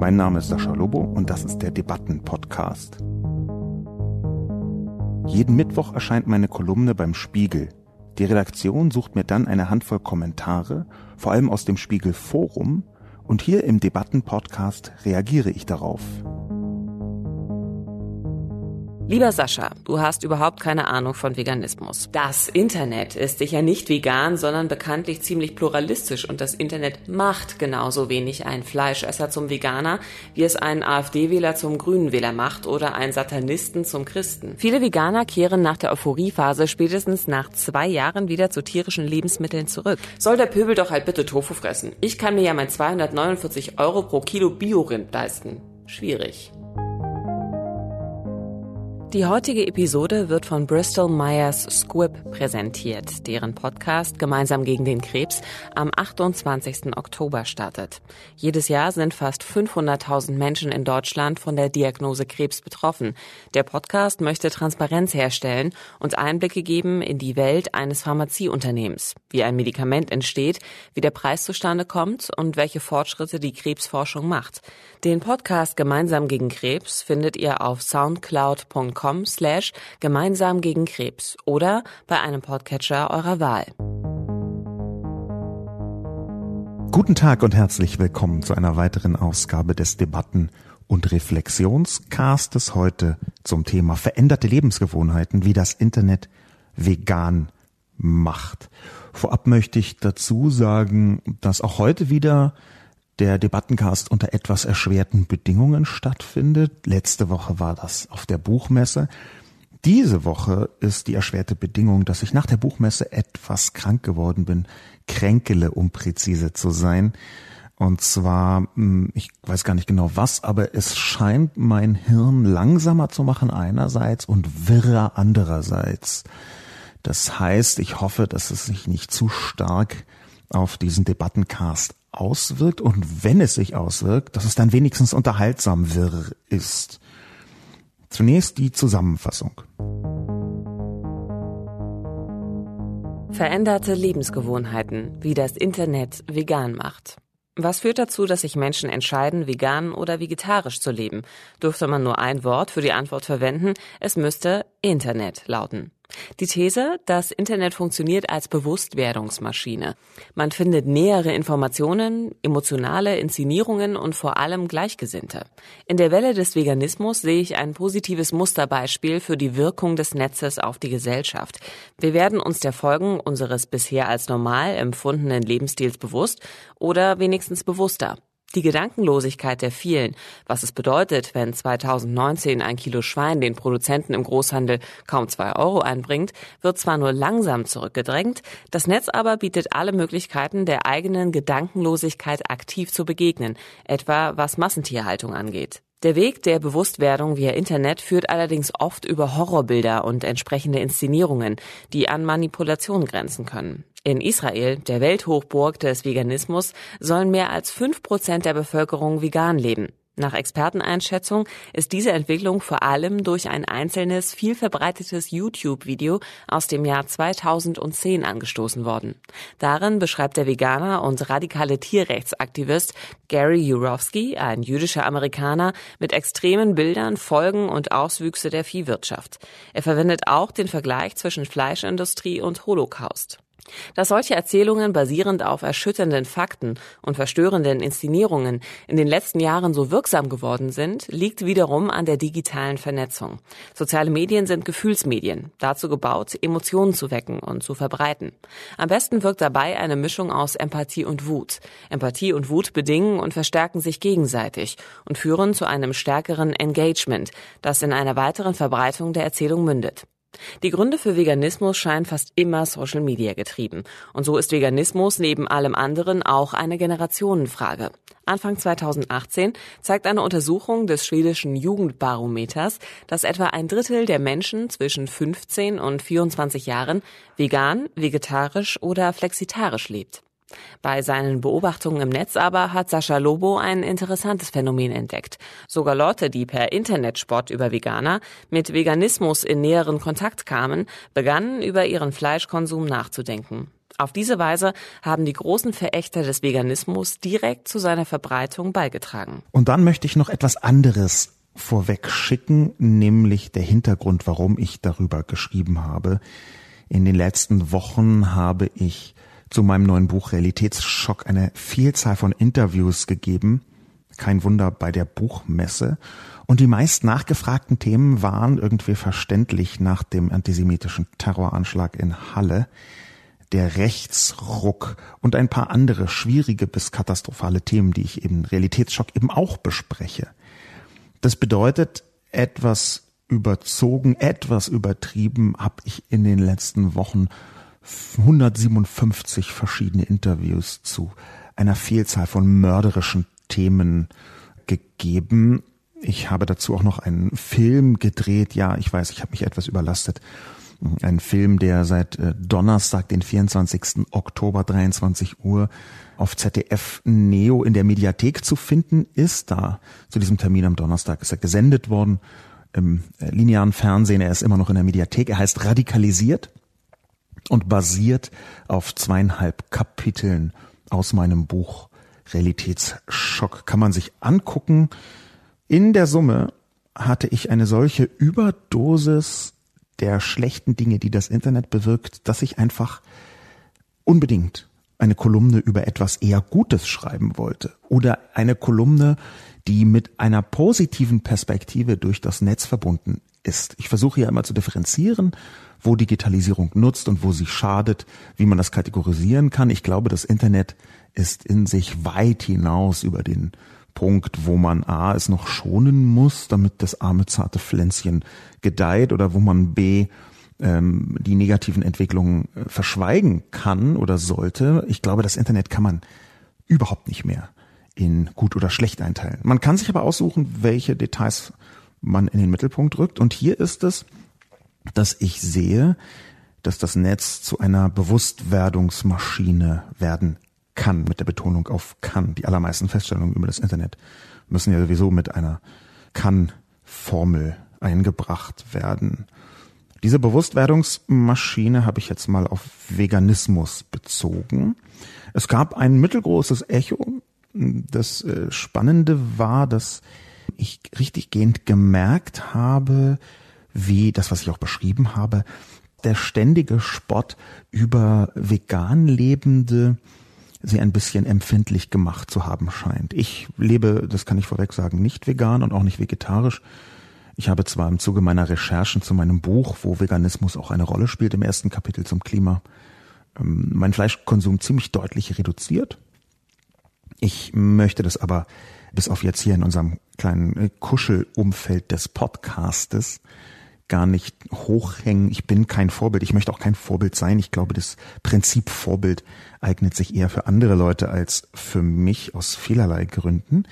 Mein Name ist Sascha Lobo und das ist der Debatten-Podcast. Jeden Mittwoch erscheint meine Kolumne beim Spiegel. Die Redaktion sucht mir dann eine Handvoll Kommentare, vor allem aus dem Spiegel Forum, und hier im Debatten-Podcast reagiere ich darauf. Lieber Sascha, du hast überhaupt keine Ahnung von Veganismus. Das Internet ist sicher nicht vegan, sondern bekanntlich ziemlich pluralistisch und das Internet macht genauso wenig einen Fleischesser zum Veganer, wie es einen AfD-Wähler zum Grünen-Wähler macht oder einen Satanisten zum Christen. Viele Veganer kehren nach der Euphoriephase spätestens nach zwei Jahren wieder zu tierischen Lebensmitteln zurück. Soll der Pöbel doch halt bitte Tofu fressen. Ich kann mir ja mein 249 Euro pro Kilo Biorind leisten. Schwierig. Die heutige Episode wird von Bristol Myers Squibb präsentiert, deren Podcast Gemeinsam gegen den Krebs am 28. Oktober startet. Jedes Jahr sind fast 500.000 Menschen in Deutschland von der Diagnose Krebs betroffen. Der Podcast möchte Transparenz herstellen und Einblicke geben in die Welt eines Pharmazieunternehmens, wie ein Medikament entsteht, wie der Preis zustande kommt und welche Fortschritte die Krebsforschung macht. Den Podcast Gemeinsam gegen Krebs findet ihr auf soundcloud.com slash gemeinsam gegen Krebs oder bei einem Podcatcher eurer Wahl. Guten Tag und herzlich willkommen zu einer weiteren Ausgabe des Debatten- und Reflexionscastes heute zum Thema veränderte Lebensgewohnheiten, wie das Internet vegan macht. Vorab möchte ich dazu sagen, dass auch heute wieder der Debattencast unter etwas erschwerten Bedingungen stattfindet. Letzte Woche war das auf der Buchmesse. Diese Woche ist die erschwerte Bedingung, dass ich nach der Buchmesse etwas krank geworden bin, kränkele, um präzise zu sein. Und zwar, hm, ich weiß gar nicht genau was, aber es scheint mein Hirn langsamer zu machen einerseits und wirrer andererseits. Das heißt, ich hoffe, dass es sich nicht zu stark auf diesen Debattencast auswirkt und wenn es sich auswirkt, dass es dann wenigstens unterhaltsam wirr ist. Zunächst die Zusammenfassung. Veränderte Lebensgewohnheiten, wie das Internet vegan macht. Was führt dazu, dass sich Menschen entscheiden, vegan oder vegetarisch zu leben? Dürfte man nur ein Wort für die Antwort verwenden, es müsste Internet lauten. Die These, das Internet funktioniert als Bewusstwerdungsmaschine. Man findet nähere Informationen, emotionale Inszenierungen und vor allem Gleichgesinnte. In der Welle des Veganismus sehe ich ein positives Musterbeispiel für die Wirkung des Netzes auf die Gesellschaft. Wir werden uns der Folgen unseres bisher als normal empfundenen Lebensstils bewusst oder wenigstens bewusster. Die Gedankenlosigkeit der vielen, was es bedeutet, wenn 2019 ein Kilo Schwein den Produzenten im Großhandel kaum zwei Euro einbringt, wird zwar nur langsam zurückgedrängt, das Netz aber bietet alle Möglichkeiten, der eigenen Gedankenlosigkeit aktiv zu begegnen, etwa was Massentierhaltung angeht. Der Weg der Bewusstwerdung via Internet führt allerdings oft über Horrorbilder und entsprechende Inszenierungen, die an Manipulation grenzen können. In Israel, der Welthochburg des Veganismus, sollen mehr als fünf Prozent der Bevölkerung vegan leben. Nach Experteneinschätzung ist diese Entwicklung vor allem durch ein einzelnes, viel verbreitetes YouTube-Video aus dem Jahr 2010 angestoßen worden. Darin beschreibt der Veganer und radikale Tierrechtsaktivist Gary Jurowski, ein jüdischer Amerikaner, mit extremen Bildern Folgen und Auswüchse der Viehwirtschaft. Er verwendet auch den Vergleich zwischen Fleischindustrie und Holocaust. Dass solche Erzählungen basierend auf erschütternden Fakten und verstörenden Inszenierungen in den letzten Jahren so wirksam geworden sind, liegt wiederum an der digitalen Vernetzung. Soziale Medien sind Gefühlsmedien, dazu gebaut, Emotionen zu wecken und zu verbreiten. Am besten wirkt dabei eine Mischung aus Empathie und Wut. Empathie und Wut bedingen und verstärken sich gegenseitig und führen zu einem stärkeren Engagement, das in einer weiteren Verbreitung der Erzählung mündet. Die Gründe für Veganismus scheinen fast immer Social Media getrieben. Und so ist Veganismus neben allem anderen auch eine Generationenfrage. Anfang 2018 zeigt eine Untersuchung des schwedischen Jugendbarometers, dass etwa ein Drittel der Menschen zwischen 15 und 24 Jahren vegan, vegetarisch oder flexitarisch lebt. Bei seinen Beobachtungen im Netz aber hat Sascha Lobo ein interessantes Phänomen entdeckt. Sogar Leute, die per Internetsport über Veganer mit Veganismus in näheren Kontakt kamen, begannen über ihren Fleischkonsum nachzudenken. Auf diese Weise haben die großen Verächter des Veganismus direkt zu seiner Verbreitung beigetragen. Und dann möchte ich noch etwas anderes vorweg schicken, nämlich der Hintergrund, warum ich darüber geschrieben habe. In den letzten Wochen habe ich zu meinem neuen Buch Realitätsschock eine Vielzahl von Interviews gegeben. Kein Wunder bei der Buchmesse. Und die meist nachgefragten Themen waren irgendwie verständlich nach dem antisemitischen Terroranschlag in Halle, der Rechtsruck und ein paar andere schwierige bis katastrophale Themen, die ich eben Realitätsschock eben auch bespreche. Das bedeutet, etwas überzogen, etwas übertrieben habe ich in den letzten Wochen 157 verschiedene Interviews zu einer Vielzahl von mörderischen Themen gegeben. Ich habe dazu auch noch einen Film gedreht. Ja, ich weiß, ich habe mich etwas überlastet. Ein Film, der seit äh, Donnerstag, den 24. Oktober, 23 Uhr auf ZDF Neo in der Mediathek zu finden ist. Da zu diesem Termin am Donnerstag ist er gesendet worden im äh, linearen Fernsehen. Er ist immer noch in der Mediathek. Er heißt Radikalisiert und basiert auf zweieinhalb Kapiteln aus meinem Buch Realitätsschock. Kann man sich angucken. In der Summe hatte ich eine solche Überdosis der schlechten Dinge, die das Internet bewirkt, dass ich einfach unbedingt eine Kolumne über etwas eher Gutes schreiben wollte oder eine Kolumne, die mit einer positiven Perspektive durch das Netz verbunden ist. Ich versuche ja immer zu differenzieren, wo Digitalisierung nutzt und wo sie schadet, wie man das kategorisieren kann. Ich glaube, das Internet ist in sich weit hinaus über den Punkt, wo man A es noch schonen muss, damit das arme zarte Pflänzchen gedeiht oder wo man B ähm, die negativen Entwicklungen äh, verschweigen kann oder sollte. Ich glaube, das Internet kann man überhaupt nicht mehr in gut oder schlecht einteilen. Man kann sich aber aussuchen, welche Details man in den Mittelpunkt rückt. Und hier ist es, dass ich sehe, dass das Netz zu einer Bewusstwerdungsmaschine werden kann, mit der Betonung auf kann. Die allermeisten Feststellungen über das Internet müssen ja sowieso mit einer kann-Formel eingebracht werden. Diese Bewusstwerdungsmaschine habe ich jetzt mal auf Veganismus bezogen. Es gab ein mittelgroßes Echo. Das äh, Spannende war, dass ich richtig gehend gemerkt habe, wie das, was ich auch beschrieben habe, der ständige Spott über vegan Lebende sie ein bisschen empfindlich gemacht zu haben scheint. Ich lebe, das kann ich vorweg sagen, nicht vegan und auch nicht vegetarisch. Ich habe zwar im Zuge meiner Recherchen zu meinem Buch, wo Veganismus auch eine Rolle spielt, im ersten Kapitel zum Klima, ähm, meinen Fleischkonsum ziemlich deutlich reduziert. Ich möchte das aber bis auf jetzt hier in unserem kleinen Kuschelumfeld des Podcastes gar nicht hochhängen. Ich bin kein Vorbild. Ich möchte auch kein Vorbild sein. Ich glaube, das Prinzip Vorbild eignet sich eher für andere Leute als für mich aus vielerlei Gründen.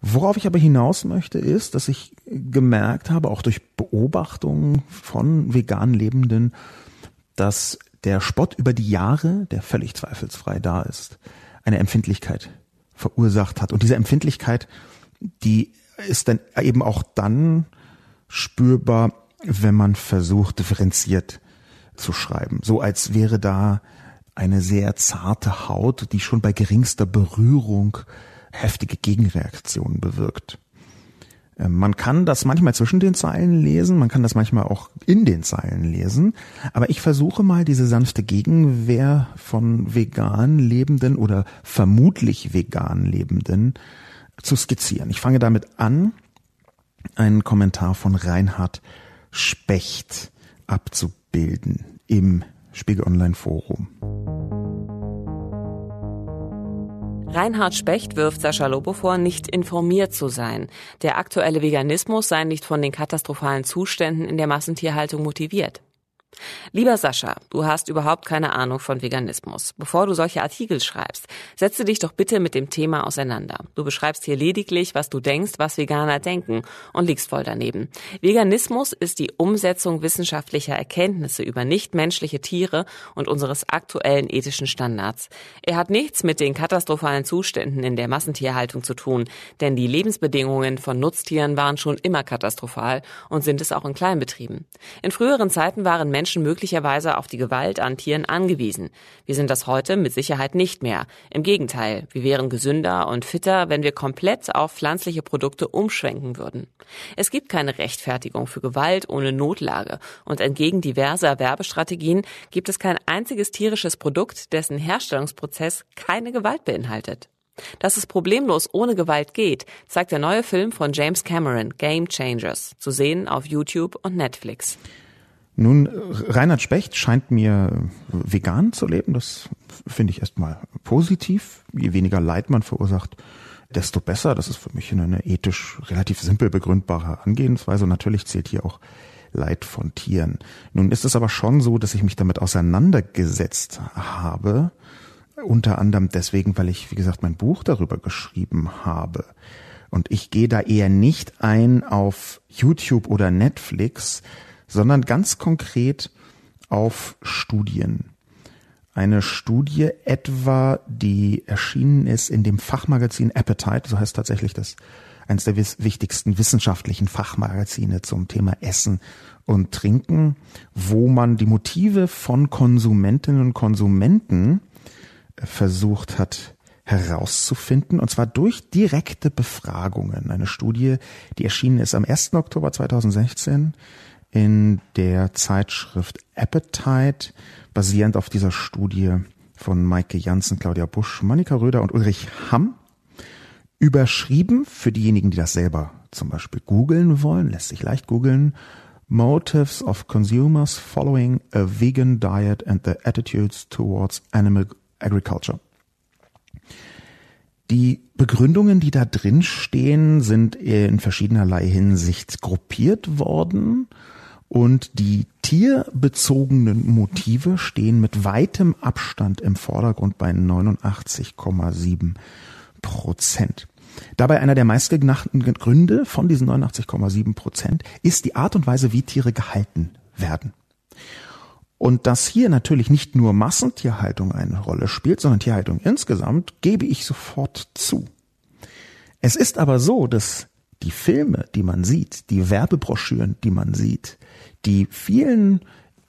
Worauf ich aber hinaus möchte, ist, dass ich gemerkt habe, auch durch Beobachtungen von vegan Lebenden, dass der Spott über die Jahre, der völlig zweifelsfrei da ist, eine Empfindlichkeit verursacht hat. Und diese Empfindlichkeit, die ist dann eben auch dann spürbar, wenn man versucht, differenziert zu schreiben. So als wäre da eine sehr zarte Haut, die schon bei geringster Berührung heftige Gegenreaktionen bewirkt. Ähm, man kann das manchmal zwischen den Zeilen lesen, man kann das manchmal auch in den Zeilen lesen, aber ich versuche mal diese sanfte Gegenwehr von vegan Lebenden oder vermutlich vegan Lebenden zu skizzieren. Ich fange damit an, einen Kommentar von Reinhard Specht abzubilden im Spiegel Online Forum. Reinhard Specht wirft Sascha Lobo vor, nicht informiert zu sein. Der aktuelle Veganismus sei nicht von den katastrophalen Zuständen in der Massentierhaltung motiviert. Lieber Sascha, du hast überhaupt keine Ahnung von Veganismus. Bevor du solche Artikel schreibst, setze dich doch bitte mit dem Thema auseinander. Du beschreibst hier lediglich, was du denkst, was Veganer denken und liegst voll daneben. Veganismus ist die Umsetzung wissenschaftlicher Erkenntnisse über nichtmenschliche Tiere und unseres aktuellen ethischen Standards. Er hat nichts mit den katastrophalen Zuständen in der Massentierhaltung zu tun, denn die Lebensbedingungen von Nutztieren waren schon immer katastrophal und sind es auch in Kleinbetrieben. In früheren Zeiten waren Menschen möglicherweise auf die Gewalt an Tieren angewiesen. Wir sind das heute mit Sicherheit nicht mehr. Im Gegenteil, wir wären gesünder und fitter, wenn wir komplett auf pflanzliche Produkte umschwenken würden. Es gibt keine Rechtfertigung für Gewalt ohne Notlage und entgegen diverser Werbestrategien gibt es kein einziges tierisches Produkt, dessen Herstellungsprozess keine Gewalt beinhaltet. Dass es problemlos ohne Gewalt geht, zeigt der neue Film von James Cameron, Game Changers, zu sehen auf YouTube und Netflix. Nun, Reinhard Specht scheint mir vegan zu leben. Das finde ich erstmal positiv. Je weniger Leid man verursacht, desto besser. Das ist für mich eine ethisch relativ simpel begründbare Angehensweise. Und natürlich zählt hier auch Leid von Tieren. Nun ist es aber schon so, dass ich mich damit auseinandergesetzt habe unter anderem deswegen, weil ich, wie gesagt, mein Buch darüber geschrieben habe. Und ich gehe da eher nicht ein auf YouTube oder Netflix, sondern ganz konkret auf Studien. Eine Studie etwa, die erschienen ist in dem Fachmagazin Appetite, so heißt tatsächlich das eines der wichtigsten wissenschaftlichen Fachmagazine zum Thema Essen und Trinken, wo man die Motive von Konsumentinnen und Konsumenten versucht hat herauszufinden, und zwar durch direkte Befragungen. Eine Studie, die erschienen ist am 1. Oktober 2016 in der Zeitschrift Appetite, basierend auf dieser Studie von Maike Janssen, Claudia Busch, Monika Röder und Ulrich Hamm. Überschrieben, für diejenigen, die das selber zum Beispiel googeln wollen, lässt sich leicht googeln, Motives of Consumers Following a Vegan Diet and the Attitudes Towards Animal Agriculture. Die Begründungen, die da drin stehen, sind in verschiedenerlei Hinsicht gruppiert worden und die tierbezogenen Motive stehen mit weitem Abstand im Vordergrund bei 89,7 Prozent. Dabei einer der meistgenannten Gründe von diesen 89,7 Prozent ist die Art und Weise, wie Tiere gehalten werden. Und dass hier natürlich nicht nur Massentierhaltung eine Rolle spielt, sondern Tierhaltung insgesamt, gebe ich sofort zu. Es ist aber so, dass die Filme, die man sieht, die Werbebroschüren, die man sieht, die vielen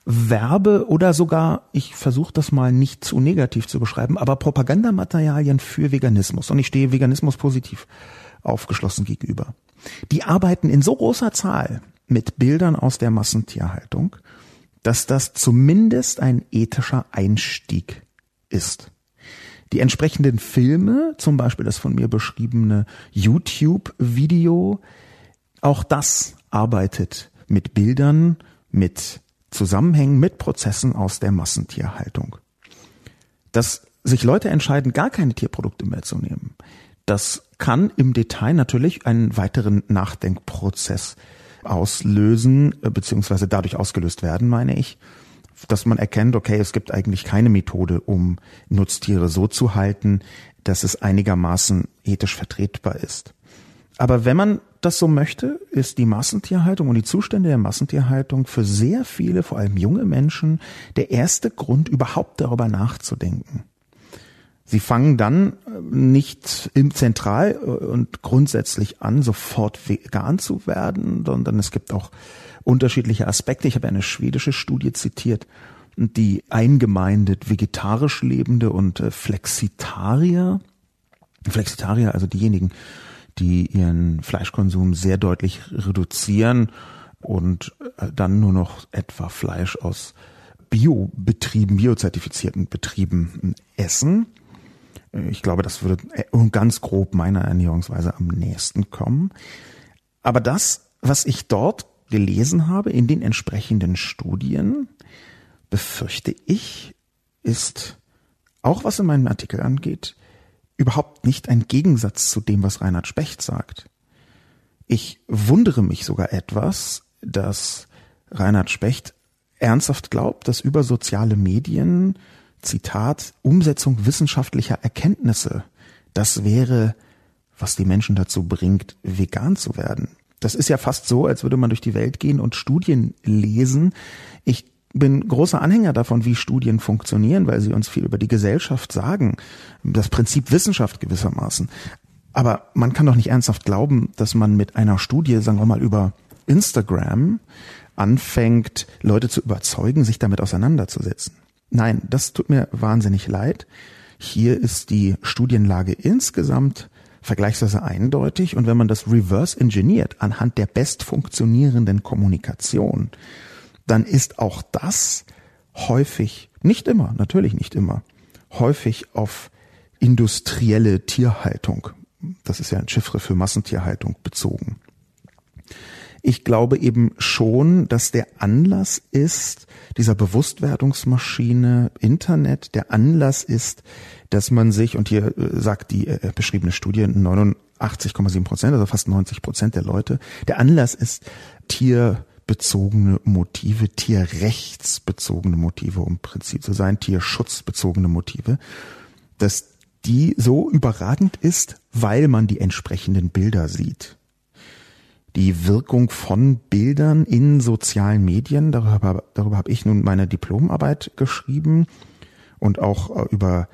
Werbe oder sogar, ich versuche das mal nicht zu negativ zu beschreiben, aber Propagandamaterialien für Veganismus. Und ich stehe Veganismus positiv aufgeschlossen gegenüber. Die arbeiten in so großer Zahl mit Bildern aus der Massentierhaltung, dass das zumindest ein ethischer Einstieg ist. Die entsprechenden Filme, zum Beispiel das von mir beschriebene YouTube-Video, auch das arbeitet mit Bildern, mit Zusammenhängen, mit Prozessen aus der Massentierhaltung. Dass sich Leute entscheiden, gar keine Tierprodukte mehr zu nehmen, das kann im Detail natürlich einen weiteren Nachdenkprozess auslösen, äh, beziehungsweise dadurch ausgelöst werden, meine ich, dass man erkennt, okay, es gibt eigentlich keine Methode, um Nutztiere so zu halten, dass es einigermaßen ethisch vertretbar ist. Aber wenn man das so möchte, ist die Massentierhaltung und die Zustände der Massentierhaltung für sehr viele, vor allem junge Menschen, der erste Grund, überhaupt darüber nachzudenken. Sie fangen dann äh, nicht im Zentral äh, und grundsätzlich an, sofort vegan zu werden, sondern es gibt auch unterschiedliche Aspekte. Ich habe eine schwedische Studie zitiert, die eingemeindet vegetarisch lebende und äh, Flexitarier, Flexitarier, also diejenigen, die ihren Fleischkonsum sehr deutlich reduzieren und dann nur noch etwa Fleisch aus Biobetrieben, biozertifizierten Betrieben essen. Ich glaube, das würde ganz grob meiner Ernährungsweise am nächsten kommen. Aber das, was ich dort gelesen habe in den entsprechenden Studien, befürchte ich, ist auch was in meinem Artikel angeht, überhaupt nicht ein Gegensatz zu dem, was Reinhard Specht sagt. Ich wundere mich sogar etwas, dass Reinhard Specht ernsthaft glaubt, dass über soziale Medien Zitat, Umsetzung wissenschaftlicher Erkenntnisse. Das wäre, was die Menschen dazu bringt, vegan zu werden. Das ist ja fast so, als würde man durch die Welt gehen und Studien lesen. Ich bin großer Anhänger davon, wie Studien funktionieren, weil sie uns viel über die Gesellschaft sagen. Das Prinzip Wissenschaft gewissermaßen. Aber man kann doch nicht ernsthaft glauben, dass man mit einer Studie, sagen wir mal, über Instagram anfängt, Leute zu überzeugen, sich damit auseinanderzusetzen. Nein, das tut mir wahnsinnig leid. Hier ist die Studienlage insgesamt vergleichsweise eindeutig und wenn man das reverse engineert anhand der best funktionierenden Kommunikation, dann ist auch das häufig, nicht immer, natürlich nicht immer, häufig auf industrielle Tierhaltung, das ist ja ein Chiffre für Massentierhaltung bezogen. Ich glaube eben schon, dass der Anlass ist, dieser Bewusstwerdungsmaschine Internet, der Anlass ist, dass man sich, und hier äh, sagt die äh, beschriebene Studie 89,7 Prozent, also fast 90 Prozent der Leute, der Anlass ist, tierbezogene Motive, tierrechtsbezogene Motive, um Prinzip zu sein, tierschutzbezogene Motive, dass die so überragend ist, weil man die entsprechenden Bilder sieht die Wirkung von Bildern in sozialen Medien. Darüber, darüber habe ich nun meine Diplomarbeit geschrieben und auch äh, über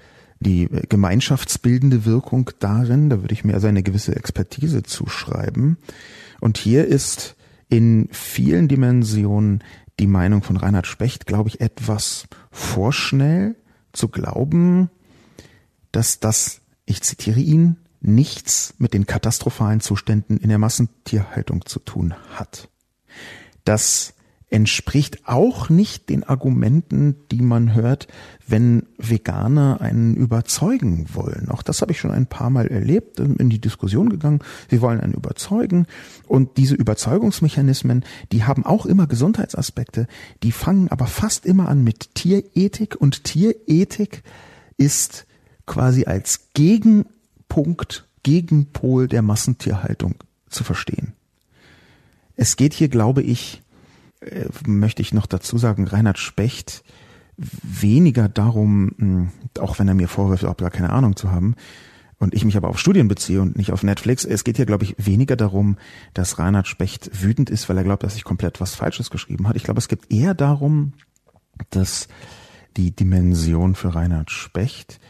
die gemeinschaftsbildende Wirkung darin. Da würde ich mir also eine gewisse Expertise zuschreiben. Und hier ist in vielen Dimensionen die Meinung von Reinhard Specht, glaube ich, etwas vorschnell zu glauben, dass das, ich zitiere ihn, nichts mit den katastrophalen Zuständen in der Massentierhaltung zu tun hat. Das entspricht auch nicht den Argumenten, die man hört, wenn Veganer einen überzeugen wollen. Auch das habe ich schon ein paar Mal erlebt, in die Diskussion gegangen. Sie wollen einen überzeugen und diese Überzeugungsmechanismen, die haben auch immer Gesundheitsaspekte, die fangen aber fast immer an mit Tierethik und Tierethik ist quasi als Gegen Punkt Gegenpol der Massentierhaltung zu verstehen. Es geht hier, glaube ich, äh, möchte ich noch dazu sagen, Reinhard Specht weniger darum, hm, auch wenn er mir vorwirft, überhaupt gar keine Ahnung zu haben, und ich mich aber auf Studien beziehe und nicht auf Netflix. Es geht hier, glaube ich, weniger darum, dass Reinhard Specht wütend ist, weil er glaubt, dass ich komplett was Falsches geschrieben hat. Ich glaube, es geht eher darum, dass die Dimension für Reinhard Specht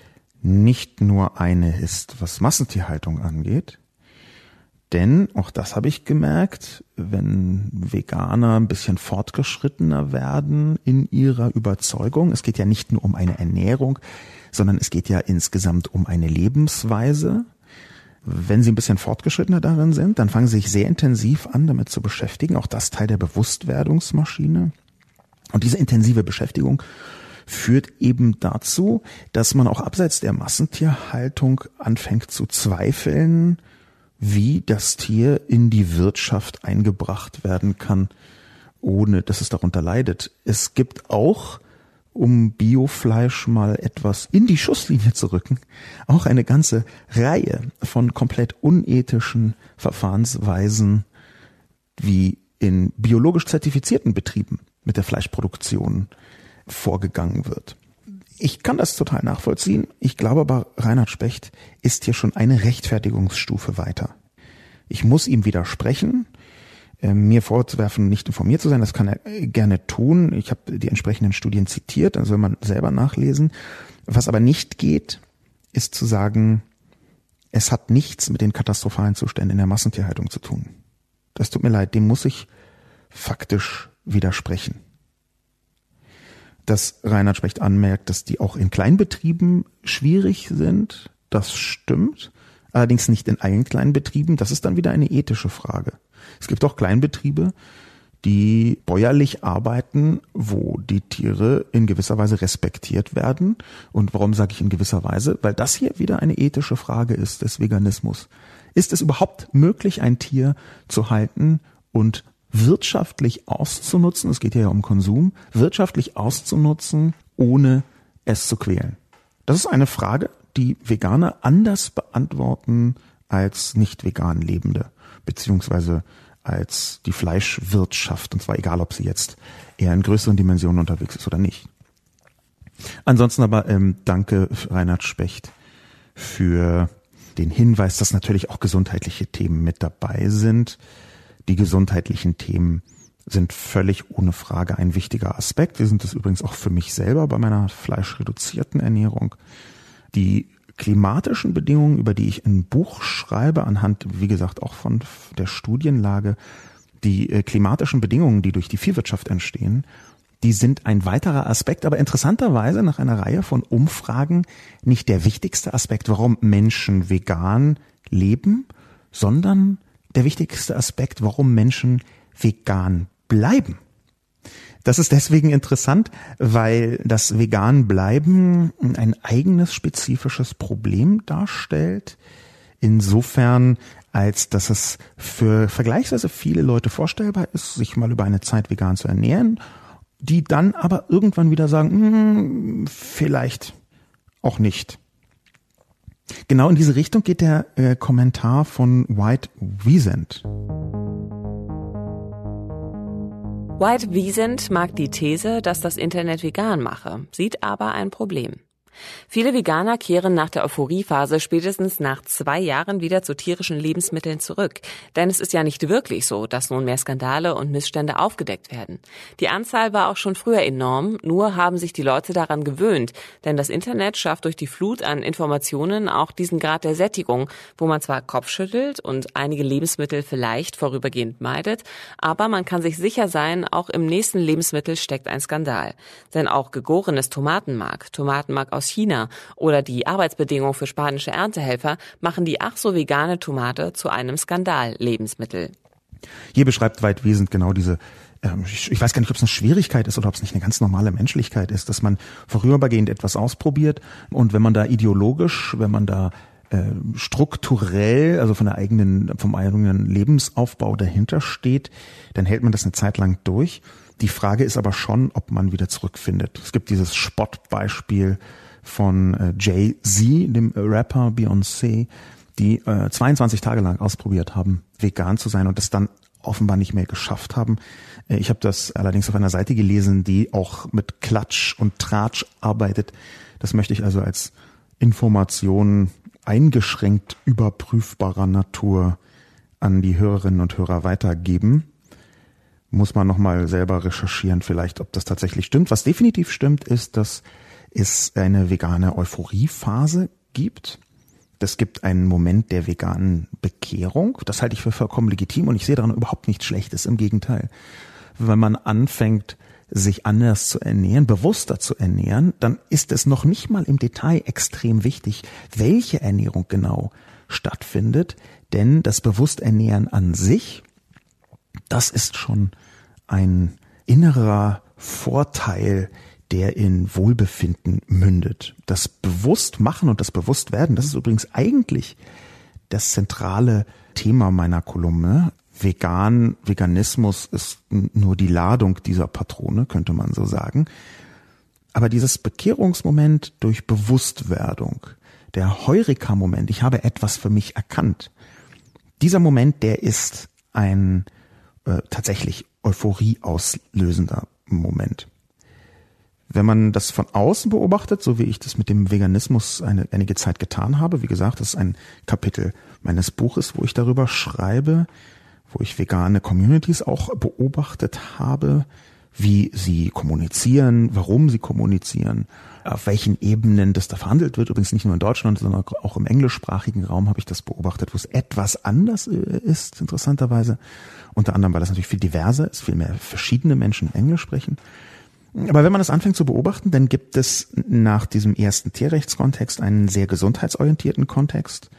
nicht nur eine ist, was Massentierhaltung angeht. Denn, auch das habe ich gemerkt, wenn Veganer ein bisschen fortgeschrittener werden in ihrer Überzeugung, es geht ja nicht nur um eine Ernährung, sondern es geht ja insgesamt um eine Lebensweise. Wenn sie ein bisschen fortgeschrittener darin sind, dann fangen sie sich sehr intensiv an, damit zu beschäftigen. Auch das Teil der Bewusstwerdungsmaschine. Und diese intensive Beschäftigung führt eben dazu, dass man auch abseits der Massentierhaltung anfängt zu zweifeln, wie das Tier in die Wirtschaft eingebracht werden kann, ohne dass es darunter leidet. Es gibt auch, um Biofleisch mal etwas in die Schusslinie zu rücken, auch eine ganze Reihe von komplett unethischen Verfahrensweisen, wie in biologisch zertifizierten Betrieben mit der Fleischproduktion vorgegangen wird. Ich kann das total nachvollziehen. Ich glaube aber, Reinhard Specht ist hier schon eine Rechtfertigungsstufe weiter. Ich muss ihm widersprechen, äh, mir vorzuwerfen, nicht informiert zu sein, das kann er äh, gerne tun. Ich habe die entsprechenden Studien zitiert, dann soll man selber nachlesen. Was aber nicht geht, ist zu sagen, es hat nichts mit den katastrophalen Zuständen in der Massentierhaltung zu tun. Das tut mir leid, dem muss ich faktisch widersprechen dass Reinhard Specht anmerkt, dass die auch in Kleinbetrieben schwierig sind. Das stimmt. Allerdings nicht in allen Kleinbetrieben. Das ist dann wieder eine ethische Frage. Es gibt auch Kleinbetriebe, die bäuerlich arbeiten, wo die Tiere in gewisser Weise respektiert werden. Und warum sage ich in gewisser Weise? Weil das hier wieder eine ethische Frage ist des Veganismus. Ist es überhaupt möglich, ein Tier zu halten und wirtschaftlich auszunutzen, es geht ja um Konsum, wirtschaftlich auszunutzen, ohne es zu quälen? Das ist eine Frage, die Veganer anders beantworten als nicht vegan Lebende, beziehungsweise als die Fleischwirtschaft, und zwar egal, ob sie jetzt eher in größeren Dimensionen unterwegs ist oder nicht. Ansonsten aber ähm, danke Reinhard Specht für den Hinweis, dass natürlich auch gesundheitliche Themen mit dabei sind. Die gesundheitlichen Themen sind völlig ohne Frage ein wichtiger Aspekt. Wir sind es übrigens auch für mich selber bei meiner fleischreduzierten Ernährung. Die klimatischen Bedingungen, über die ich ein Buch schreibe, anhand, wie gesagt, auch von der Studienlage, Die äh, klimatischen Bedingungen, die durch die Viehwirtschaft entstehen, die sind ein weiterer Aspekt, aber interessanterweise nach einer Reihe von Umfragen nicht der wichtigste Aspekt, warum Menschen vegan leben, sondern der wichtigste Aspekt, warum Menschen vegan bleiben. Das ist deswegen interessant, weil das vegan bleiben ein eigenes spezifisches Problem darstellt. Insofern, als dass es für vergleichsweise viele Leute vorstellbar ist, sich mal über eine Zeit vegan zu ernähren, die dann aber irgendwann wieder sagen, hm, vielleicht auch nicht. Genau in diese Richtung geht der äh, Kommentar von White Wiesent. White Wiesent mag die These, dass das Internet vegan mache, sieht aber ein Problem. Viele Veganer kehren nach der Euphoriephase spätestens nach zwei Jahren wieder zu tierischen Lebensmitteln zurück. Denn es ist ja nicht wirklich so, dass nun mehr Skandale und Missstände aufgedeckt werden. Die Anzahl war auch schon früher enorm, nur haben sich die Leute daran gewöhnt. Denn das Internet schafft durch die Flut an Informationen auch diesen Grad der Sättigung, wo man zwar Kopfschüttelt und einige Lebensmittel vielleicht vorübergehend meidet, aber man kann sich sicher sein, auch im nächsten Lebensmittel steckt ein Skandal. Denn auch gegorenes Tomatenmark, Tomatenmark aus aus China oder die Arbeitsbedingungen für spanische Erntehelfer machen die ach so vegane Tomate zu einem Skandal-Lebensmittel. Hier beschreibt Weidwesend genau diese ähm, ich weiß gar nicht, ob es eine Schwierigkeit ist oder ob es nicht eine ganz normale Menschlichkeit ist, dass man vorübergehend etwas ausprobiert und wenn man da ideologisch, wenn man da äh, strukturell, also von der eigenen, vom eigenen Lebensaufbau dahinter steht, dann hält man das eine Zeit lang durch. Die Frage ist aber schon, ob man wieder zurückfindet. Es gibt dieses Spottbeispiel von äh, Jay-Z, dem Rapper Beyoncé, die äh, 22 Tage lang ausprobiert haben, vegan zu sein und das dann offenbar nicht mehr geschafft haben. Äh, ich habe das allerdings auf einer Seite gelesen, die auch mit Klatsch und Tratsch arbeitet. Das möchte ich also als Information eingeschränkt überprüfbarer Natur an die Hörerinnen und Hörer weitergeben. Muss man nochmal selber recherchieren, vielleicht, ob das tatsächlich stimmt. Was definitiv stimmt, ist, dass es eine vegane Euphoriephase gibt. Das gibt einen Moment der veganen Bekehrung. Das halte ich für vollkommen legitim und ich sehe daran überhaupt nichts Schlechtes. Im Gegenteil. Wenn man anfängt, sich anders zu ernähren, bewusster zu ernähren, dann ist es noch nicht mal im Detail extrem wichtig, welche Ernährung genau stattfindet, denn das Bewussternähren an sich, das ist schon ein innerer Vorteil, der in Wohlbefinden mündet. Das Bewusstmachen und das Bewusstwerden, das ist übrigens eigentlich das zentrale Thema meiner Kolumne. Vegan, Veganismus ist nur die Ladung dieser Patrone, könnte man so sagen. Aber dieses Bekehrungsmoment durch Bewusstwerdung, der Heureka-Moment, ich habe etwas für mich erkannt. Dieser Moment, der ist ein äh, tatsächlich Euphorie auslösender Moment. Wenn man das von außen beobachtet, so wie ich das mit dem Veganismus eine, einige Zeit getan habe, wie gesagt, das ist ein Kapitel meines Buches, wo ich darüber schreibe, wo ich vegane Communities auch beobachtet habe, wie sie kommunizieren, warum sie kommunizieren, auf welchen Ebenen das da verhandelt wird. Übrigens nicht nur in Deutschland, sondern auch im englischsprachigen Raum habe ich das beobachtet, wo es etwas anders äh, ist, interessanterweise. Unter anderem, weil das natürlich viel diverser ist, viel mehr verschiedene Menschen Englisch sprechen. Aber wenn man das anfängt zu beobachten, dann gibt es nach diesem ersten Tierrechtskontext einen sehr gesundheitsorientierten Kontext.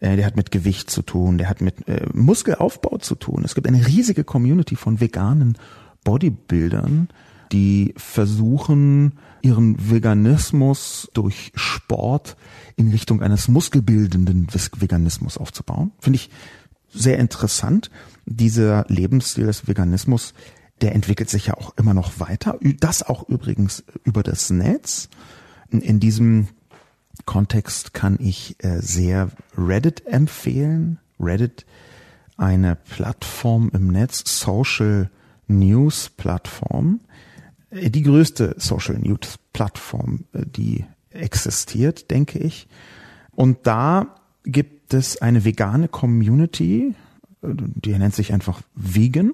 Äh, der hat mit Gewicht zu tun, der hat mit äh, Muskelaufbau zu tun. Es gibt eine riesige Community von veganen Bodybuildern, die versuchen, ihren Veganismus durch Sport in Richtung eines muskelbildenden Veganismus aufzubauen. Finde ich sehr interessant. Dieser Lebensstil des Veganismus der entwickelt sich ja auch immer noch weiter. Das auch übrigens über das Netz. In diesem Kontext kann ich äh, sehr Reddit empfehlen. Reddit, eine Plattform im Netz, Social News Plattform, äh, die größte Social News Plattform, äh, die existiert, denke ich. Und da gibt es eine vegane Community, die nennt sich einfach Vegan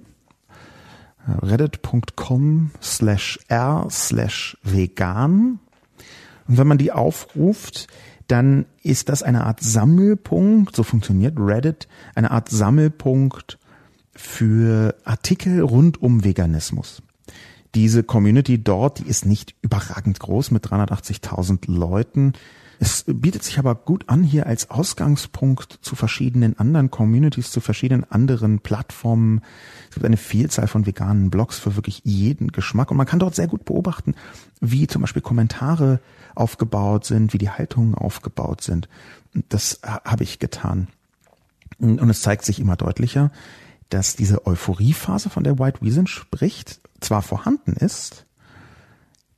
reddit.com slash r slash vegan. Und wenn man die aufruft, dann ist das eine Art Sammelpunkt, so funktioniert Reddit, eine Art Sammelpunkt für Artikel rund um Veganismus. Diese Community dort, die ist nicht überragend groß mit 380.000 Leuten. Es bietet sich aber gut an, hier als Ausgangspunkt zu verschiedenen anderen Communities, zu verschiedenen anderen Plattformen. Es gibt eine Vielzahl von veganen Blogs für wirklich jeden Geschmack und man kann dort sehr gut beobachten, wie zum Beispiel Kommentare aufgebaut sind, wie die Haltungen aufgebaut sind. Das habe ich getan. Und es zeigt sich immer deutlicher, dass diese Euphoriephase, von der White Reason spricht, zwar vorhanden ist,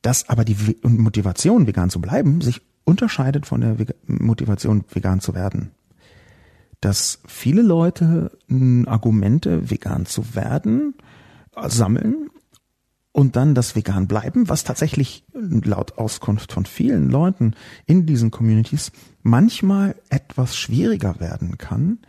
dass aber die Motivation, vegan zu bleiben, sich unterscheidet von der Motivation, vegan zu werden. Dass viele Leute Argumente, vegan zu werden, sammeln und dann das vegan bleiben, was tatsächlich laut Auskunft von vielen Leuten in diesen Communities manchmal etwas schwieriger werden kann,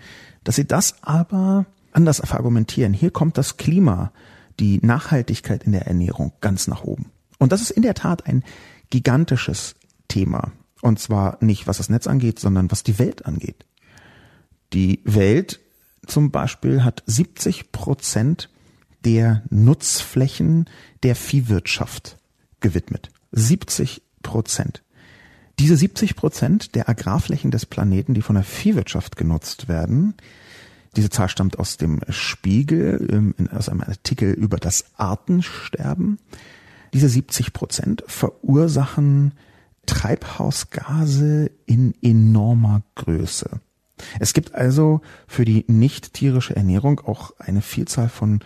dass sie das aber anders verargumentieren. Hier kommt das Klima, die Nachhaltigkeit in der Ernährung ganz nach oben. Und das ist in der Tat ein gigantisches Thema. Und zwar nicht, was das Netz angeht, sondern was die Welt angeht. Die Welt zum Beispiel hat 70 Prozent der Nutzflächen der Viehwirtschaft gewidmet. 70 Prozent. Diese 70 Prozent der Agrarflächen des Planeten, die von der Viehwirtschaft genutzt werden, diese Zahl stammt aus dem Spiegel, ähm, aus einem Artikel über das Artensterben. Diese 70 Prozent verursachen Treibhausgase in enormer Größe. Es gibt also für die nicht tierische Ernährung auch eine Vielzahl von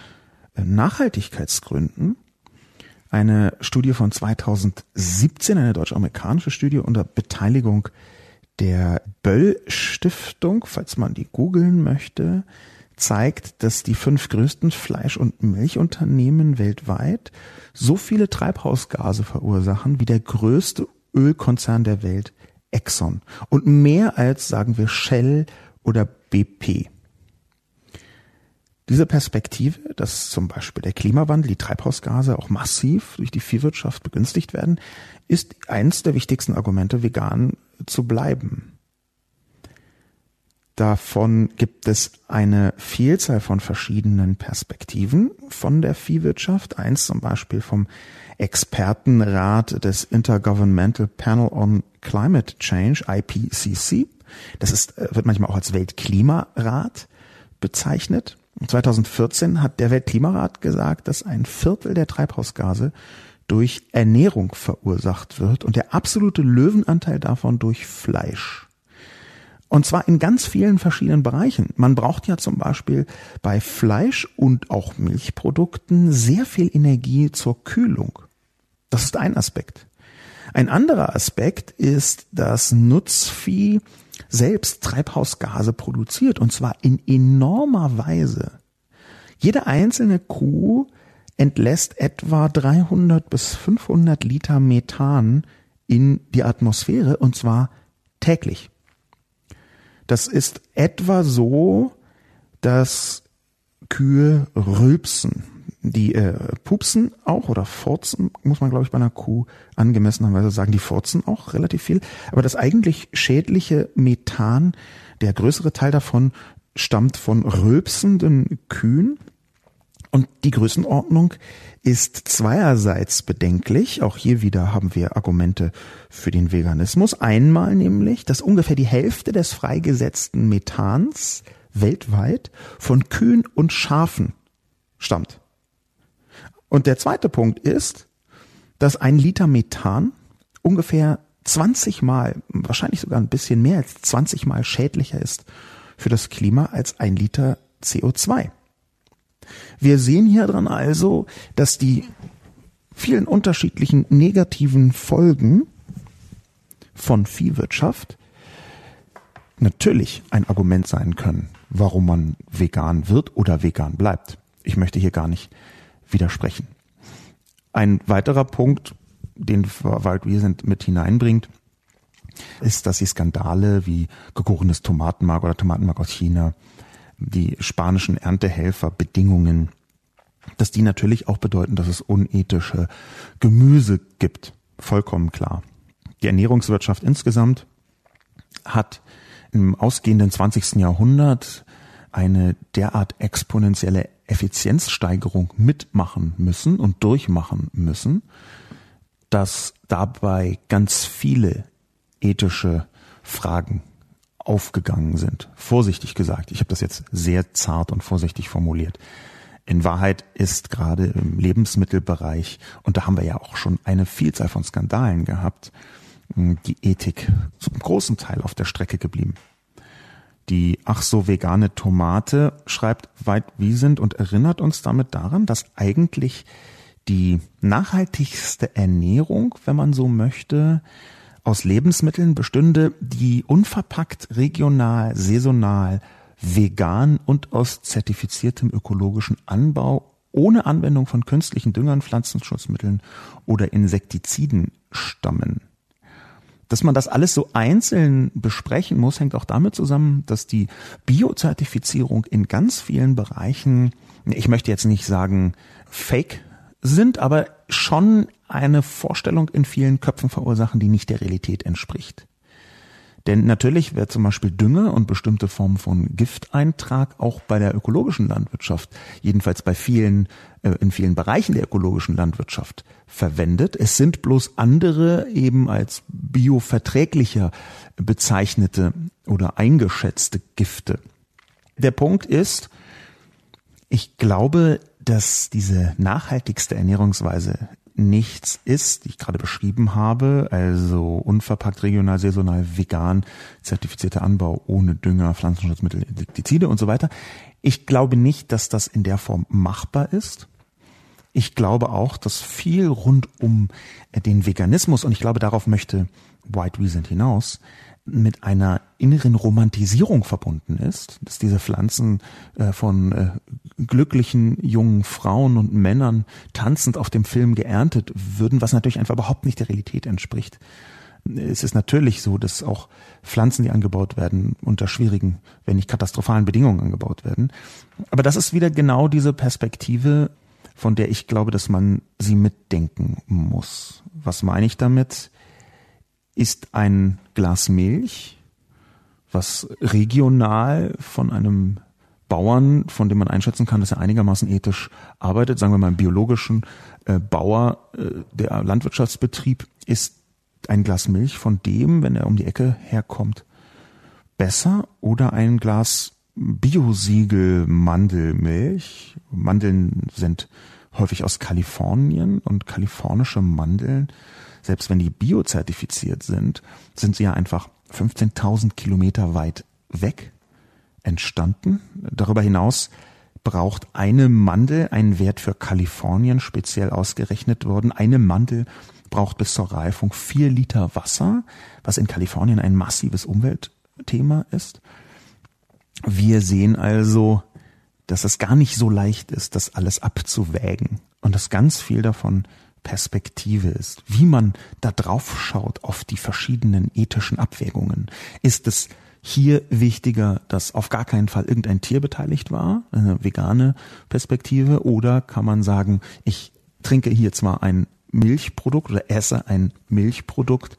äh, Nachhaltigkeitsgründen. Eine Studie von 2017, eine deutsch-amerikanische Studie unter Beteiligung der Böll Stiftung, falls man die googeln möchte, zeigt, dass die fünf größten Fleisch- und Milchunternehmen weltweit so viele Treibhausgase verursachen wie der größte Ölkonzern der Welt, Exxon. Und mehr als, sagen wir, Shell oder BP. Diese Perspektive, dass zum Beispiel der Klimawandel, die Treibhausgase auch massiv durch die Viehwirtschaft begünstigt werden, ist eines der wichtigsten Argumente, vegan zu bleiben. Davon gibt es eine Vielzahl von verschiedenen Perspektiven von der Viehwirtschaft. Eins zum Beispiel vom Expertenrat des Intergovernmental Panel on Climate Change, IPCC. Das ist, äh, wird manchmal auch als Weltklimarat bezeichnet. 2014 hat der Weltklimarat gesagt, dass ein Viertel der Treibhausgase durch Ernährung verursacht wird und der absolute Löwenanteil davon durch Fleisch. Und zwar in ganz vielen verschiedenen Bereichen. Man braucht ja zum Beispiel bei Fleisch und auch Milchprodukten sehr viel Energie zur Kühlung. Das ist ein Aspekt. Ein anderer Aspekt ist, dass Nutzvieh selbst Treibhausgase produziert und zwar in enormer Weise. Jede einzelne Kuh entlässt etwa 300 bis 500 Liter Methan in die Atmosphäre und zwar täglich. Das ist etwa so, dass Kühe rülpsen. Die äh, pupsen auch oder furzen, muss man glaube ich bei einer Kuh angemessenerweise sagen, die furzen auch relativ viel. Aber das eigentlich schädliche Methan, der größere Teil davon stammt von rülpsenden Kühen. Und die Größenordnung ist zweierseits bedenklich. Auch hier wieder haben wir Argumente für den Veganismus. Einmal nämlich, dass ungefähr die Hälfte des freigesetzten Methans weltweit von Kühen und Schafen stammt. Und der zweite Punkt ist, dass ein Liter Methan ungefähr 20 Mal, wahrscheinlich sogar ein bisschen mehr als 20 Mal schädlicher ist für das Klima als ein Liter CO2. Wir sehen hier dran also, dass die vielen unterschiedlichen negativen Folgen von Viehwirtschaft natürlich ein Argument sein können, warum man vegan wird oder vegan bleibt. Ich möchte hier gar nicht widersprechen. Ein weiterer Punkt, den Wald Wiesent mit hineinbringt, ist, dass die Skandale wie gekochenes Tomatenmark oder Tomatenmark aus China die spanischen Erntehelferbedingungen, dass die natürlich auch bedeuten, dass es unethische Gemüse gibt. Vollkommen klar. Die Ernährungswirtschaft insgesamt hat im ausgehenden 20. Jahrhundert eine derart exponentielle Effizienzsteigerung mitmachen müssen und durchmachen müssen, dass dabei ganz viele ethische Fragen aufgegangen sind. Vorsichtig gesagt. Ich habe das jetzt sehr zart und vorsichtig formuliert. In Wahrheit ist gerade im Lebensmittelbereich, und da haben wir ja auch schon eine Vielzahl von Skandalen gehabt, die Ethik zum großen Teil auf der Strecke geblieben. Die ach so vegane Tomate schreibt weit Wiesent und erinnert uns damit daran, dass eigentlich die nachhaltigste Ernährung, wenn man so möchte, aus Lebensmitteln bestünde, die unverpackt, regional, saisonal, vegan und aus zertifiziertem ökologischen Anbau ohne Anwendung von künstlichen Düngern, Pflanzenschutzmitteln oder Insektiziden stammen. Dass man das alles so einzeln besprechen muss, hängt auch damit zusammen, dass die Biozertifizierung in ganz vielen Bereichen, ich möchte jetzt nicht sagen fake sind, aber schon eine Vorstellung in vielen Köpfen verursachen, die nicht der Realität entspricht. Denn natürlich wird zum Beispiel Dünger und bestimmte Formen von Gifteintrag auch bei der ökologischen Landwirtschaft, jedenfalls bei vielen, äh, in vielen Bereichen der ökologischen Landwirtschaft verwendet. Es sind bloß andere eben als bioverträglicher bezeichnete oder eingeschätzte Gifte. Der Punkt ist, ich glaube, dass diese nachhaltigste Ernährungsweise nichts ist, die ich gerade beschrieben habe, also unverpackt, regional, saisonal, vegan, zertifizierter Anbau ohne Dünger, Pflanzenschutzmittel, Insektizide und so weiter. Ich glaube nicht, dass das in der Form machbar ist. Ich glaube auch, dass viel rund um den Veganismus, und ich glaube, darauf möchte White Wiesent hinaus, mit einer inneren Romantisierung verbunden ist, dass diese Pflanzen äh, von äh, glücklichen jungen Frauen und Männern tanzend auf dem Film geerntet würden, was natürlich einfach überhaupt nicht der Realität entspricht. Es ist natürlich so, dass auch Pflanzen, die angebaut werden, unter schwierigen, wenn nicht katastrophalen Bedingungen angebaut werden. Aber das ist wieder genau diese Perspektive, von der ich glaube, dass man sie mitdenken muss. Was meine ich damit? Ist ein Glas Milch, was regional von einem Bauern, von dem man einschätzen kann, dass er einigermaßen ethisch arbeitet, sagen wir mal einen biologischen äh, Bauer, äh, der Landwirtschaftsbetrieb, ist ein Glas Milch von dem, wenn er um die Ecke herkommt, besser oder ein Glas Biosiegel Mandelmilch. Mandeln sind häufig aus Kalifornien und kalifornische Mandeln selbst wenn die biozertifiziert sind, sind sie ja einfach 15.000 Kilometer weit weg entstanden. Darüber hinaus braucht eine Mandel einen Wert für Kalifornien speziell ausgerechnet worden. Eine Mandel braucht bis zur Reifung vier Liter Wasser, was in Kalifornien ein massives Umweltthema ist. Wir sehen also, dass es gar nicht so leicht ist, das alles abzuwägen und dass ganz viel davon Perspektive ist, wie man da drauf schaut auf die verschiedenen ethischen Abwägungen. Ist es hier wichtiger, dass auf gar keinen Fall irgendein Tier beteiligt war, eine vegane Perspektive, oder kann man sagen, ich trinke hier zwar ein Milchprodukt oder esse ein Milchprodukt,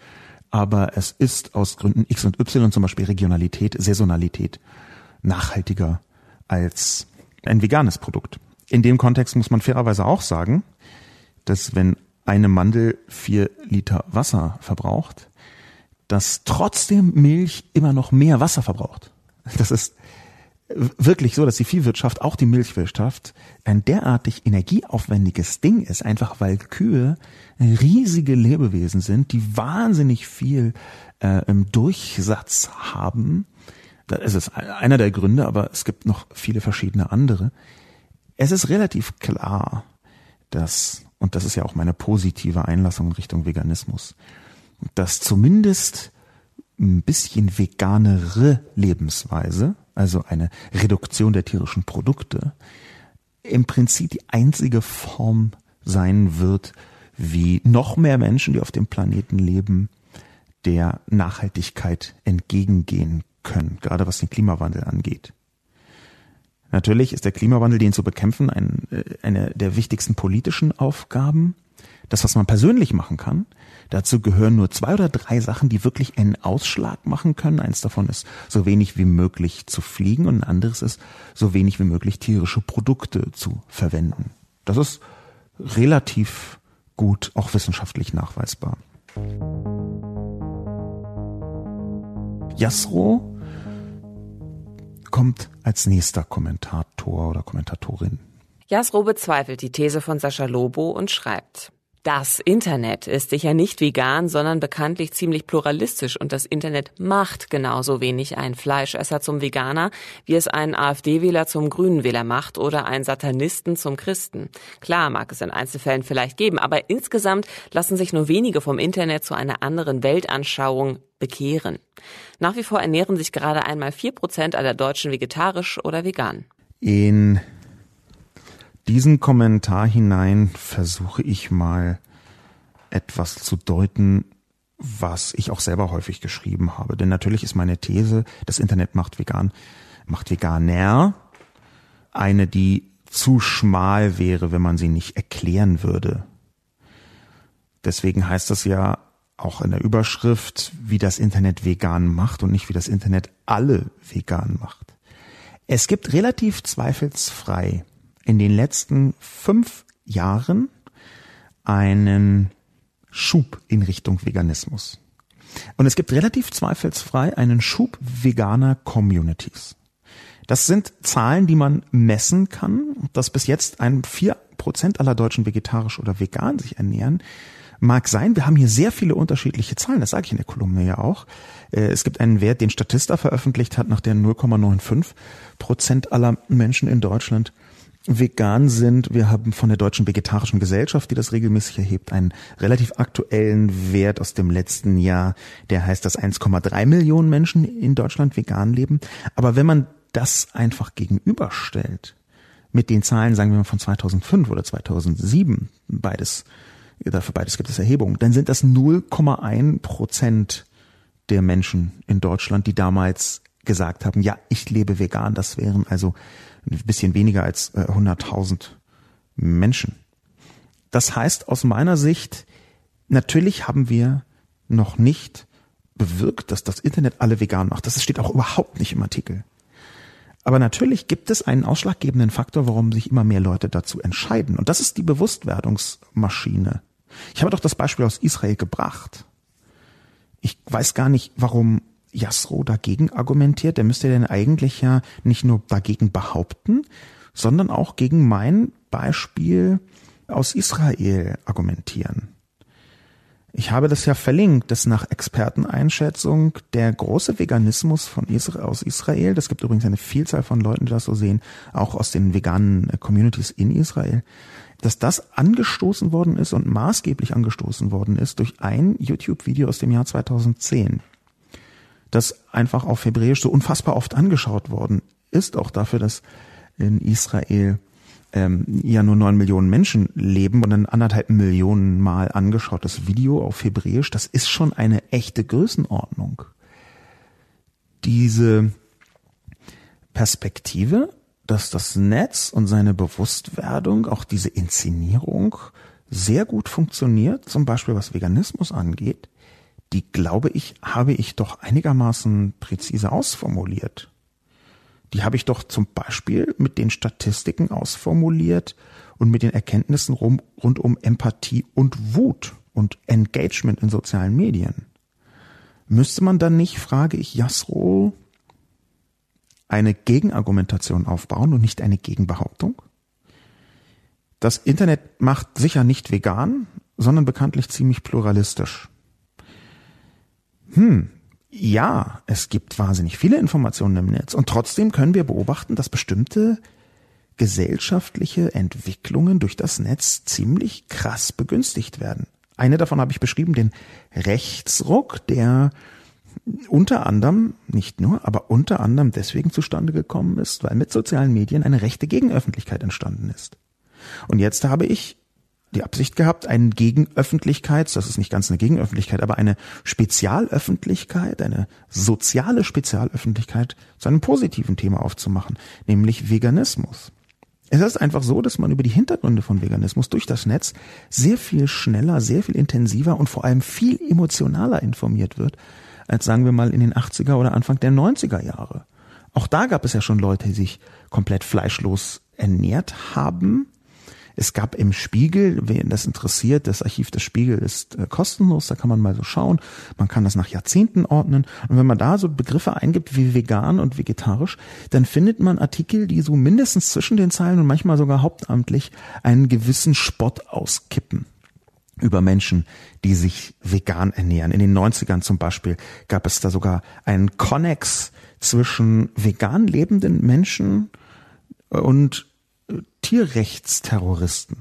aber es ist aus Gründen X und Y, zum Beispiel Regionalität, Saisonalität, nachhaltiger als ein veganes Produkt. In dem Kontext muss man fairerweise auch sagen, dass wenn eine Mandel vier Liter Wasser verbraucht, dass trotzdem Milch immer noch mehr Wasser verbraucht. Das ist wirklich so, dass die Viehwirtschaft, auch die Milchwirtschaft, ein derartig energieaufwendiges Ding ist, einfach weil Kühe riesige Lebewesen sind, die wahnsinnig viel äh, im Durchsatz haben. Das ist einer der Gründe, aber es gibt noch viele verschiedene andere. Es ist relativ klar, dass und das ist ja auch meine positive Einlassung in Richtung Veganismus, dass zumindest ein bisschen veganere Lebensweise, also eine Reduktion der tierischen Produkte, im Prinzip die einzige Form sein wird, wie noch mehr Menschen, die auf dem Planeten leben, der Nachhaltigkeit entgegengehen können, gerade was den Klimawandel angeht. Natürlich ist der Klimawandel, den zu bekämpfen, ein, äh, eine der wichtigsten politischen Aufgaben. das, was man persönlich machen kann. Dazu gehören nur zwei oder drei Sachen, die wirklich einen Ausschlag machen können. Eins davon ist, so wenig wie möglich zu fliegen und ein anderes ist, so wenig wie möglich tierische Produkte zu verwenden. Das ist relativ gut auch wissenschaftlich nachweisbar. Jasro kommt als nächster Kommentator oder Kommentatorin. Jasro bezweifelt die These von Sascha Lobo und schreibt, das Internet ist sicher nicht vegan, sondern bekanntlich ziemlich pluralistisch und das Internet macht genauso wenig einen Fleischesser zum Veganer, wie es einen AfD-Wähler zum Grünenwähler macht oder einen Satanisten zum Christen. Klar mag es in Einzelfällen vielleicht geben, aber insgesamt lassen sich nur wenige vom Internet zu einer anderen Weltanschauung bekehren. Nach wie vor ernähren sich gerade einmal vier Prozent aller Deutschen vegetarisch oder vegan. In diesen Kommentar hinein versuche ich mal etwas zu deuten, was ich auch selber häufig geschrieben habe. Denn natürlich ist meine These, das Internet macht vegan, macht veganer, eine, die zu schmal wäre, wenn man sie nicht erklären würde. Deswegen heißt das ja auch in der Überschrift, wie das Internet vegan macht und nicht wie das Internet alle vegan macht. Es gibt relativ zweifelsfrei in den letzten fünf Jahren einen Schub in Richtung Veganismus. Und es gibt relativ zweifelsfrei einen Schub veganer Communities. Das sind Zahlen, die man messen kann, dass bis jetzt ein vier Prozent aller Deutschen vegetarisch oder vegan sich ernähren. Mag sein, wir haben hier sehr viele unterschiedliche Zahlen, das sage ich in der Kolumne ja auch. Äh, es gibt einen Wert, den Statista veröffentlicht hat, nach der 0,95 Prozent aller Menschen in Deutschland vegan sind. Wir haben von der Deutschen Vegetarischen Gesellschaft, die das regelmäßig erhebt, einen relativ aktuellen Wert aus dem letzten Jahr. Der heißt, dass 1,3 Millionen Menschen in Deutschland vegan leben. Aber wenn man das einfach gegenüberstellt mit den Zahlen, sagen wir mal von 2005 oder 2007, beides, dafür beides gibt es Erhebungen, dann sind das 0,1 Prozent der Menschen in Deutschland, die damals gesagt haben, ja, ich lebe vegan. Das wären also ein bisschen weniger als äh, 100.000 Menschen. Das heißt aus meiner Sicht, natürlich haben wir noch nicht bewirkt, dass das Internet alle vegan macht. Das steht auch überhaupt nicht im Artikel. Aber natürlich gibt es einen ausschlaggebenden Faktor, warum sich immer mehr Leute dazu entscheiden. Und das ist die Bewusstwerdungsmaschine. Ich habe doch das Beispiel aus Israel gebracht. Ich weiß gar nicht, warum Jasro dagegen argumentiert, der müsste denn eigentlich ja nicht nur dagegen behaupten, sondern auch gegen mein Beispiel aus Israel argumentieren. Ich habe das ja verlinkt, dass nach Experteneinschätzung. Der große Veganismus von Israel, aus Israel, das gibt übrigens eine Vielzahl von Leuten, die das so sehen, auch aus den veganen Communities in Israel, dass das angestoßen worden ist und maßgeblich angestoßen worden ist durch ein YouTube-Video aus dem Jahr 2010 das einfach auf Hebräisch so unfassbar oft angeschaut worden ist, auch dafür, dass in Israel ähm, ja nur neun Millionen Menschen leben und ein anderthalb Millionen Mal angeschautes Video auf Hebräisch, das ist schon eine echte Größenordnung. Diese Perspektive, dass das Netz und seine Bewusstwerdung, auch diese Inszenierung sehr gut funktioniert, zum Beispiel was Veganismus angeht, die glaube ich, habe ich doch einigermaßen präzise ausformuliert. Die habe ich doch zum Beispiel mit den Statistiken ausformuliert und mit den Erkenntnissen rum, rund um Empathie und Wut und Engagement in sozialen Medien. Müsste man dann nicht, frage ich Jasro, eine Gegenargumentation aufbauen und nicht eine Gegenbehauptung? Das Internet macht sicher nicht vegan, sondern bekanntlich ziemlich pluralistisch hm, ja, es gibt wahnsinnig viele Informationen im Netz und trotzdem können wir beobachten, dass bestimmte gesellschaftliche Entwicklungen durch das Netz ziemlich krass begünstigt werden. Eine davon habe ich beschrieben, den Rechtsruck, der unter anderem, nicht nur, aber unter anderem deswegen zustande gekommen ist, weil mit sozialen Medien eine rechte Gegenöffentlichkeit entstanden ist. Und jetzt habe ich die Absicht gehabt, einen Gegenöffentlichkeits, das ist nicht ganz eine Gegenöffentlichkeit, aber eine Spezialöffentlichkeit, eine soziale Spezialöffentlichkeit zu einem positiven Thema aufzumachen, nämlich Veganismus. Es ist einfach so, dass man über die Hintergründe von Veganismus durch das Netz sehr viel schneller, sehr viel intensiver und vor allem viel emotionaler informiert wird, als sagen wir mal in den 80er oder Anfang der 90er Jahre. Auch da gab es ja schon Leute, die sich komplett fleischlos ernährt haben es gab im Spiegel, wen das interessiert, das Archiv des Spiegel ist äh, kostenlos, da kann man mal so schauen. Man kann das nach Jahrzehnten ordnen. Und wenn man da so Begriffe eingibt wie vegan und vegetarisch, dann findet man Artikel, die so mindestens zwischen den Zeilen und manchmal sogar hauptamtlich einen gewissen Spott auskippen über Menschen, die sich vegan ernähren. In den 90ern zum Beispiel gab es da sogar einen Connex zwischen vegan lebenden Menschen und Tierrechtsterroristen.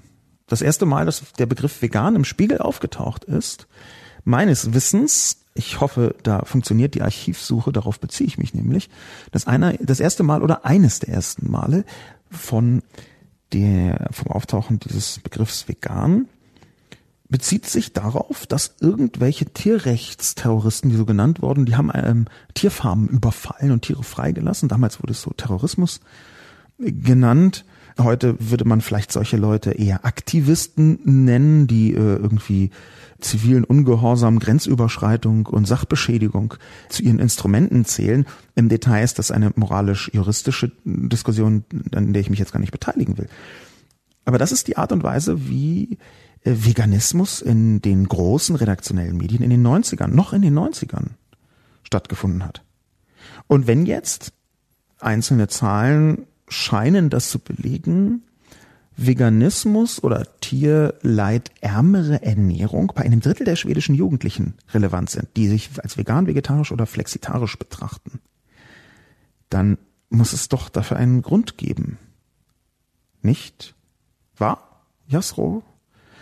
Das erste Mal, dass der Begriff vegan im Spiegel aufgetaucht ist, meines Wissens, ich hoffe, da funktioniert die Archivsuche, darauf beziehe ich mich nämlich, dass einer, das erste Mal oder eines der ersten Male von der, vom Auftauchen dieses Begriffs vegan bezieht sich darauf, dass irgendwelche Tierrechtsterroristen, die so genannt wurden, die haben ähm, Tierfarmen überfallen und Tiere freigelassen. Damals wurde es so Terrorismus genannt Heute würde man vielleicht solche Leute eher Aktivisten nennen, die äh, irgendwie zivilen Ungehorsam, Grenzüberschreitung und Sachbeschädigung zu ihren Instrumenten zählen. Im Detail ist das eine moralisch-juristische Diskussion, an der ich mich jetzt gar nicht beteiligen will. Aber das ist die Art und Weise, wie äh, Veganismus in den großen redaktionellen Medien in den 90ern, noch in den 90ern stattgefunden hat. Und wenn jetzt einzelne Zahlen scheinen das zu belegen, Veganismus oder tierleidärmere Ernährung bei einem Drittel der schwedischen Jugendlichen relevant sind, die sich als vegan, vegetarisch oder flexitarisch betrachten, dann muss es doch dafür einen Grund geben. Nicht wahr, Jasro?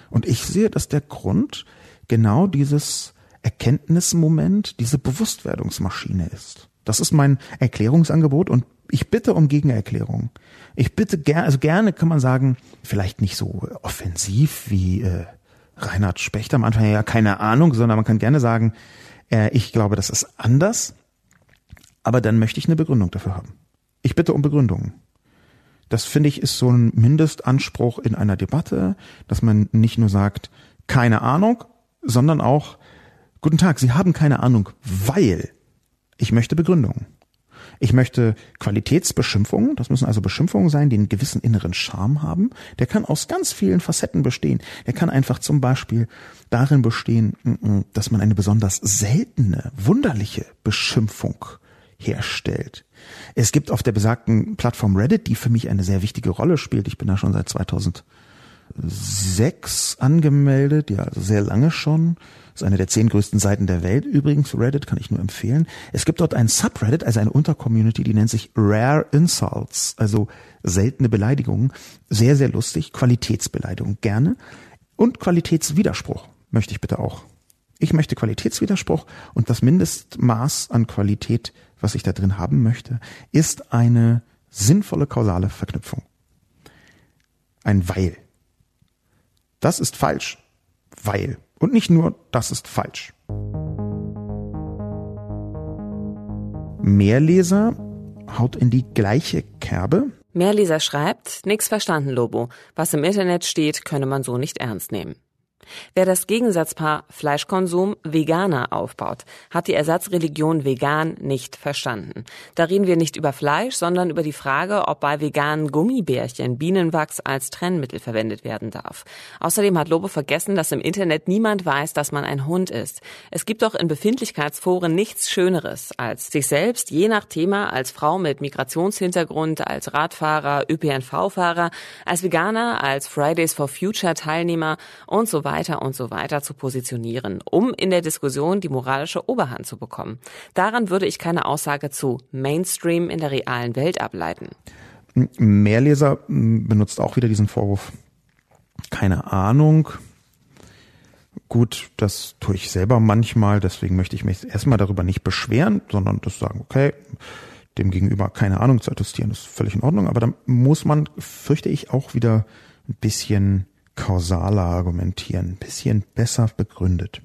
Und ich sehe, dass der Grund genau dieses Erkenntnismoment, diese Bewusstwerdungsmaschine ist. Das ist mein Erklärungsangebot und ich bitte um Gegenerklärung. Ich bitte gerne, also gerne kann man sagen, vielleicht nicht so offensiv wie äh, Reinhard Specht am Anfang, ja, keine Ahnung, sondern man kann gerne sagen, äh, ich glaube, das ist anders, aber dann möchte ich eine Begründung dafür haben. Ich bitte um Begründungen. Das finde ich ist so ein Mindestanspruch in einer Debatte, dass man nicht nur sagt, keine Ahnung, sondern auch, guten Tag, Sie haben keine Ahnung, weil ich möchte Begründungen. Ich möchte Qualitätsbeschimpfungen, das müssen also Beschimpfungen sein, die einen gewissen inneren Charme haben. Der kann aus ganz vielen Facetten bestehen. Der kann einfach zum Beispiel darin bestehen, mm, mm, dass man eine besonders seltene, wunderliche Beschimpfung herstellt. Es gibt auf der besagten Plattform Reddit, die für mich eine sehr wichtige Rolle spielt. Ich bin da schon seit 2006 angemeldet, ja, also sehr lange schon ist eine der zehn größten Seiten der Welt übrigens. Reddit kann ich nur empfehlen. Es gibt dort ein Subreddit, also eine Untercommunity, die nennt sich Rare Insults, also seltene Beleidigungen. Sehr, sehr lustig. Qualitätsbeleidigung gerne. Und Qualitätswiderspruch möchte ich bitte auch. Ich möchte Qualitätswiderspruch und das Mindestmaß an Qualität, was ich da drin haben möchte, ist eine sinnvolle kausale Verknüpfung. Ein Weil. Das ist falsch, weil. Und nicht nur, das ist falsch. Mehrleser haut in die gleiche Kerbe. Mehrleser schreibt, nix verstanden, Lobo. Was im Internet steht, könne man so nicht ernst nehmen. Wer das Gegensatzpaar Fleischkonsum Veganer aufbaut, hat die Ersatzreligion vegan nicht verstanden. Da reden wir nicht über Fleisch, sondern über die Frage, ob bei veganen Gummibärchen Bienenwachs als Trennmittel verwendet werden darf. Außerdem hat Lobo vergessen, dass im Internet niemand weiß, dass man ein Hund ist. Es gibt doch in Befindlichkeitsforen nichts Schöneres, als sich selbst je nach Thema als Frau mit Migrationshintergrund, als Radfahrer, ÖPNV-Fahrer, als Veganer, als Fridays for Future Teilnehmer und so weiter weiter und so weiter zu positionieren, um in der Diskussion die moralische Oberhand zu bekommen. Daran würde ich keine Aussage zu Mainstream in der realen Welt ableiten. Mehrleser benutzt auch wieder diesen Vorwurf. Keine Ahnung. Gut, das tue ich selber manchmal, deswegen möchte ich mich erstmal darüber nicht beschweren, sondern das sagen, okay, dem gegenüber keine Ahnung zu attestieren, ist völlig in Ordnung, aber dann muss man, fürchte ich, auch wieder ein bisschen kausaler argumentieren, bisschen besser begründet.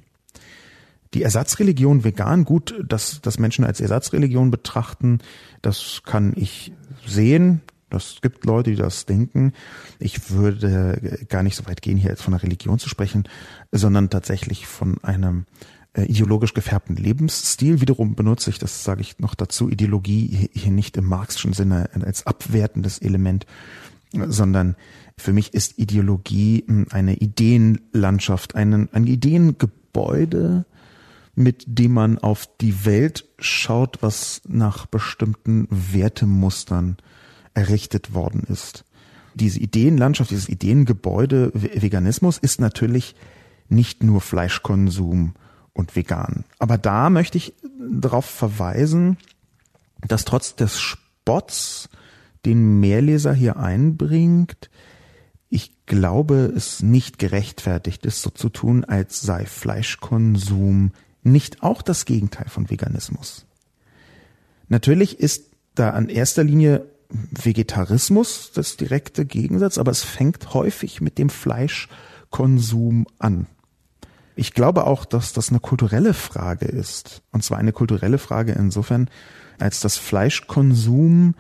Die Ersatzreligion vegan, gut, dass, dass Menschen als Ersatzreligion betrachten, das kann ich sehen. Das gibt Leute, die das denken. Ich würde gar nicht so weit gehen, hier jetzt von einer Religion zu sprechen, sondern tatsächlich von einem äh, ideologisch gefärbten Lebensstil. Wiederum benutze ich, das sage ich noch dazu, Ideologie hier nicht im marxischen Sinne als abwertendes Element, sondern für mich ist Ideologie hm, eine Ideenlandschaft, ein, ein Ideengebäude, mit dem man auf die Welt schaut, was nach bestimmten Wertemustern errichtet worden ist. Diese Ideenlandschaft, dieses Ideengebäude Veganismus ist natürlich nicht nur Fleischkonsum und vegan. Aber da möchte ich darauf verweisen, dass trotz des Spotts, den Mehrleser hier einbringt, ich glaube, es nicht gerechtfertigt ist, so zu tun, als sei Fleischkonsum nicht auch das Gegenteil von Veganismus. Natürlich ist da an erster Linie Vegetarismus das direkte Gegensatz, aber es fängt häufig mit dem Fleischkonsum an. Ich glaube auch, dass das eine kulturelle Frage ist. Und zwar eine kulturelle Frage insofern, als das Fleischkonsum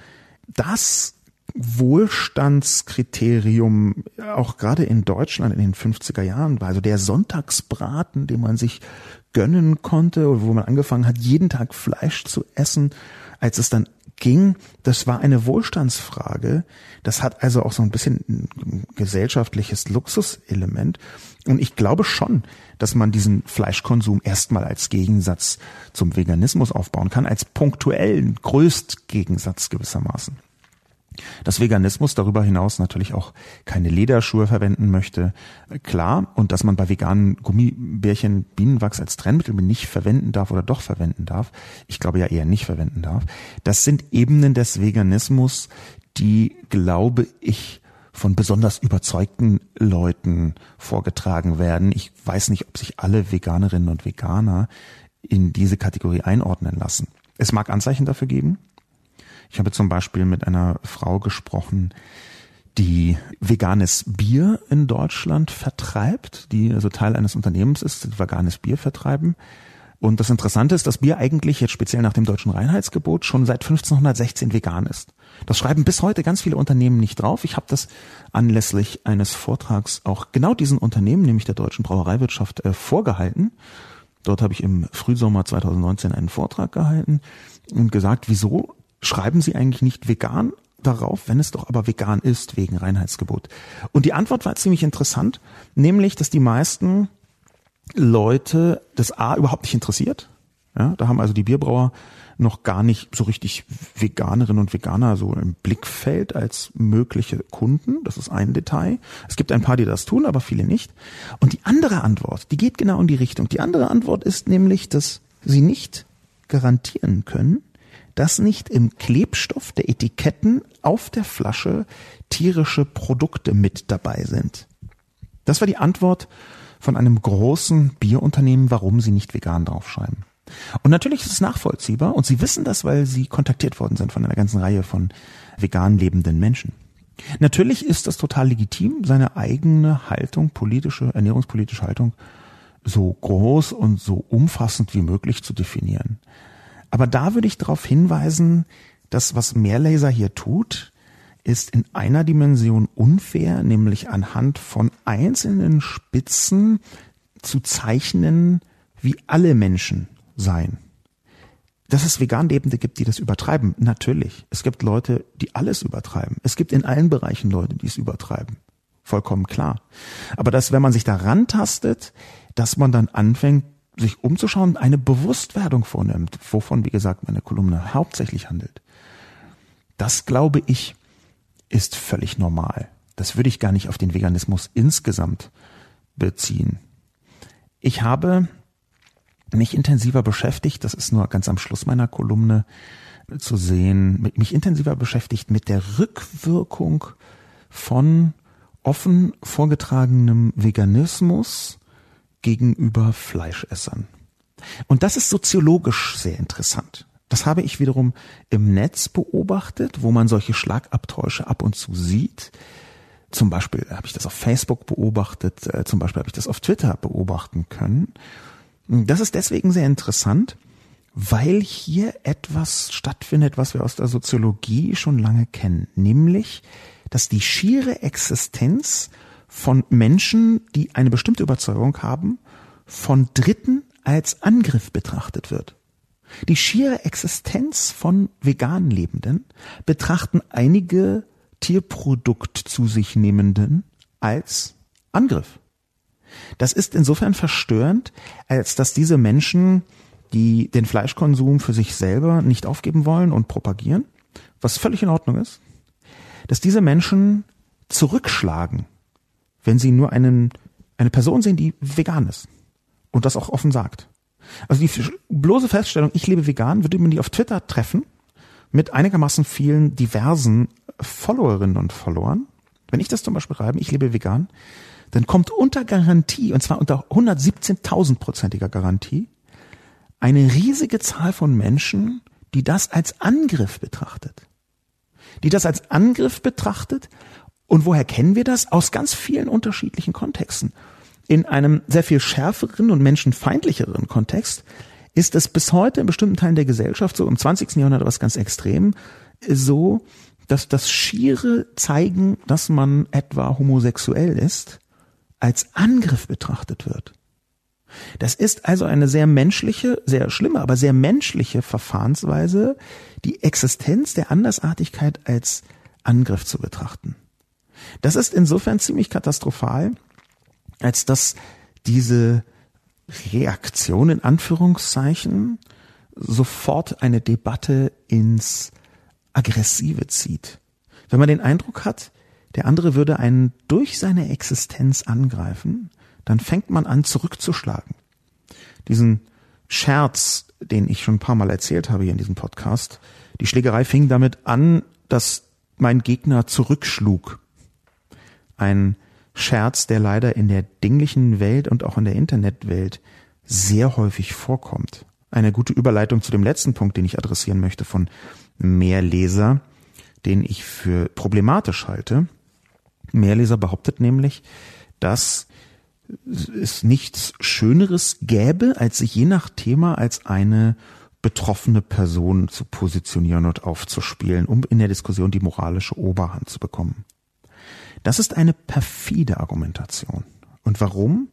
das Wohlstandskriterium auch gerade in Deutschland in den 50er Jahren war. Also der Sonntagsbraten, den man sich gönnen konnte, wo man angefangen hat, jeden Tag Fleisch zu essen, als es dann ging, das war eine Wohlstandsfrage. Das hat also auch so ein bisschen ein gesellschaftliches Luxuselement. Und ich glaube schon, dass man diesen Fleischkonsum erstmal als Gegensatz zum Veganismus aufbauen kann, als punktuellen Größtgegensatz gewissermaßen dass Veganismus darüber hinaus natürlich auch keine Lederschuhe verwenden möchte, klar. Und dass man bei veganen Gummibärchen Bienenwachs als Trennmittel nicht verwenden darf oder doch verwenden darf. Ich glaube ja eher nicht verwenden darf. Das sind Ebenen des Veganismus, die, glaube ich, von besonders überzeugten Leuten vorgetragen werden. Ich weiß nicht, ob sich alle Veganerinnen und Veganer in diese Kategorie einordnen lassen. Es mag Anzeichen dafür geben, ich habe zum Beispiel mit einer Frau gesprochen, die veganes Bier in Deutschland vertreibt, die also Teil eines Unternehmens ist, die veganes Bier vertreiben. Und das Interessante ist, dass Bier eigentlich jetzt speziell nach dem deutschen Reinheitsgebot schon seit 1516 vegan ist. Das schreiben bis heute ganz viele Unternehmen nicht drauf. Ich habe das anlässlich eines Vortrags auch genau diesen Unternehmen, nämlich der deutschen Brauereiwirtschaft, äh, vorgehalten. Dort habe ich im Frühsommer 2019 einen Vortrag gehalten und gesagt, wieso schreiben Sie eigentlich nicht vegan darauf, wenn es doch aber vegan ist wegen Reinheitsgebot? Und die Antwort war ziemlich interessant, nämlich, dass die meisten Leute das A überhaupt nicht interessiert. Ja, da haben also die Bierbrauer noch gar nicht so richtig Veganerinnen und Veganer so im Blickfeld als mögliche Kunden. Das ist ein Detail. Es gibt ein paar, die das tun, aber viele nicht. Und die andere Antwort, die geht genau in die Richtung. Die andere Antwort ist nämlich, dass sie nicht garantieren können, dass nicht im Klebstoff der Etiketten auf der Flasche tierische Produkte mit dabei sind. Das war die Antwort von einem großen Bierunternehmen, warum sie nicht vegan draufschreiben. Und natürlich ist es nachvollziehbar und sie wissen das, weil sie kontaktiert worden sind von einer ganzen Reihe von vegan lebenden Menschen. Natürlich ist das total legitim, seine eigene Haltung, politische, ernährungspolitische Haltung so groß und so umfassend wie möglich zu definieren. Aber da würde ich darauf hinweisen, dass was Mehrlaser hier tut, ist in einer Dimension unfair, nämlich anhand von einzelnen Spitzen zu zeichnen, wie alle Menschen seien. Dass es vegan Lebende gibt, die das übertreiben, natürlich. Es gibt Leute, die alles übertreiben. Es gibt in allen Bereichen Leute, die es übertreiben. Vollkommen klar. Aber dass, wenn man sich da rantastet, dass man dann anfängt, sich umzuschauen, eine Bewusstwerdung vornimmt, wovon, wie gesagt, meine Kolumne hauptsächlich handelt. Das, glaube ich, ist völlig normal. Das würde ich gar nicht auf den Veganismus insgesamt beziehen. Ich habe mich intensiver beschäftigt, das ist nur ganz am Schluss meiner Kolumne zu sehen, mich intensiver beschäftigt mit der Rückwirkung von offen vorgetragenem Veganismus gegenüber Fleischessern. Und das ist soziologisch sehr interessant. Das habe ich wiederum im Netz beobachtet, wo man solche Schlagabtäusche ab und zu sieht. Zum Beispiel habe ich das auf Facebook beobachtet, äh, zum Beispiel habe ich das auf Twitter beobachten können. Das ist deswegen sehr interessant, weil hier etwas stattfindet, was wir aus der Soziologie schon lange kennen, nämlich, dass die schiere Existenz von Menschen, die eine bestimmte Überzeugung haben, von Dritten als Angriff betrachtet wird. Die schiere Existenz von vegan Lebenden betrachten einige Tierprodukt zu sich nehmenden als Angriff. Das ist insofern verstörend, als dass diese Menschen, die den Fleischkonsum für sich selber nicht aufgeben wollen und propagieren, was völlig in Ordnung ist, dass diese Menschen zurückschlagen, wenn sie nur einen, eine Person sehen, die vegan ist und das auch offen sagt. Also die bloße Feststellung, ich lebe vegan, würde man die auf Twitter treffen mit einigermaßen vielen diversen Followerinnen und Followern. Wenn ich das zum Beispiel schreibe, ich lebe vegan, dann kommt unter Garantie, und zwar unter 117.000-prozentiger Garantie, eine riesige Zahl von Menschen, die das als Angriff betrachtet. Die das als Angriff betrachtet. Und woher kennen wir das? Aus ganz vielen unterschiedlichen Kontexten. In einem sehr viel schärferen und menschenfeindlicheren Kontext ist es bis heute in bestimmten Teilen der Gesellschaft, so im 20. Jahrhundert was ganz extrem, so, dass das schiere Zeigen, dass man etwa homosexuell ist, als Angriff betrachtet wird. Das ist also eine sehr menschliche, sehr schlimme, aber sehr menschliche Verfahrensweise, die Existenz der Andersartigkeit als Angriff zu betrachten. Das ist insofern ziemlich katastrophal, als dass diese Reaktion in Anführungszeichen sofort eine Debatte ins Aggressive zieht. Wenn man den Eindruck hat, der andere würde einen durch seine Existenz angreifen, dann fängt man an zurückzuschlagen. Diesen Scherz, den ich schon ein paar Mal erzählt habe hier in diesem Podcast, die Schlägerei fing damit an, dass mein Gegner zurückschlug. Ein Scherz, der leider in der dinglichen Welt und auch in der Internetwelt sehr häufig vorkommt. Eine gute Überleitung zu dem letzten Punkt, den ich adressieren möchte von Mehrleser, den ich für problematisch halte. Mehrleser behauptet nämlich, dass es nichts Schöneres gäbe, als sich je nach Thema als eine betroffene Person zu positionieren und aufzuspielen, um in der Diskussion die moralische Oberhand zu bekommen. Das ist eine perfide Argumentation. Und warum?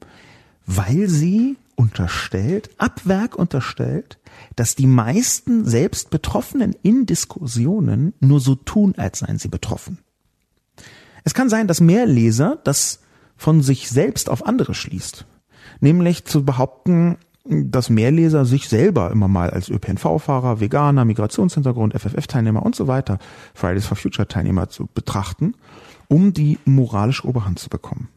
Weil sie unterstellt, ab Werk unterstellt, dass die meisten selbst Betroffenen in Diskussionen nur so tun, als seien sie betroffen. Es kann sein, dass mehr Leser das von sich selbst auf andere schließt. Nämlich zu behaupten, dass Mehrleser sich selber immer mal als ÖPNV-Fahrer, Veganer, Migrationshintergrund, FFF-Teilnehmer und so weiter, Fridays for Future-Teilnehmer zu betrachten, um die moralische Oberhand zu bekommen.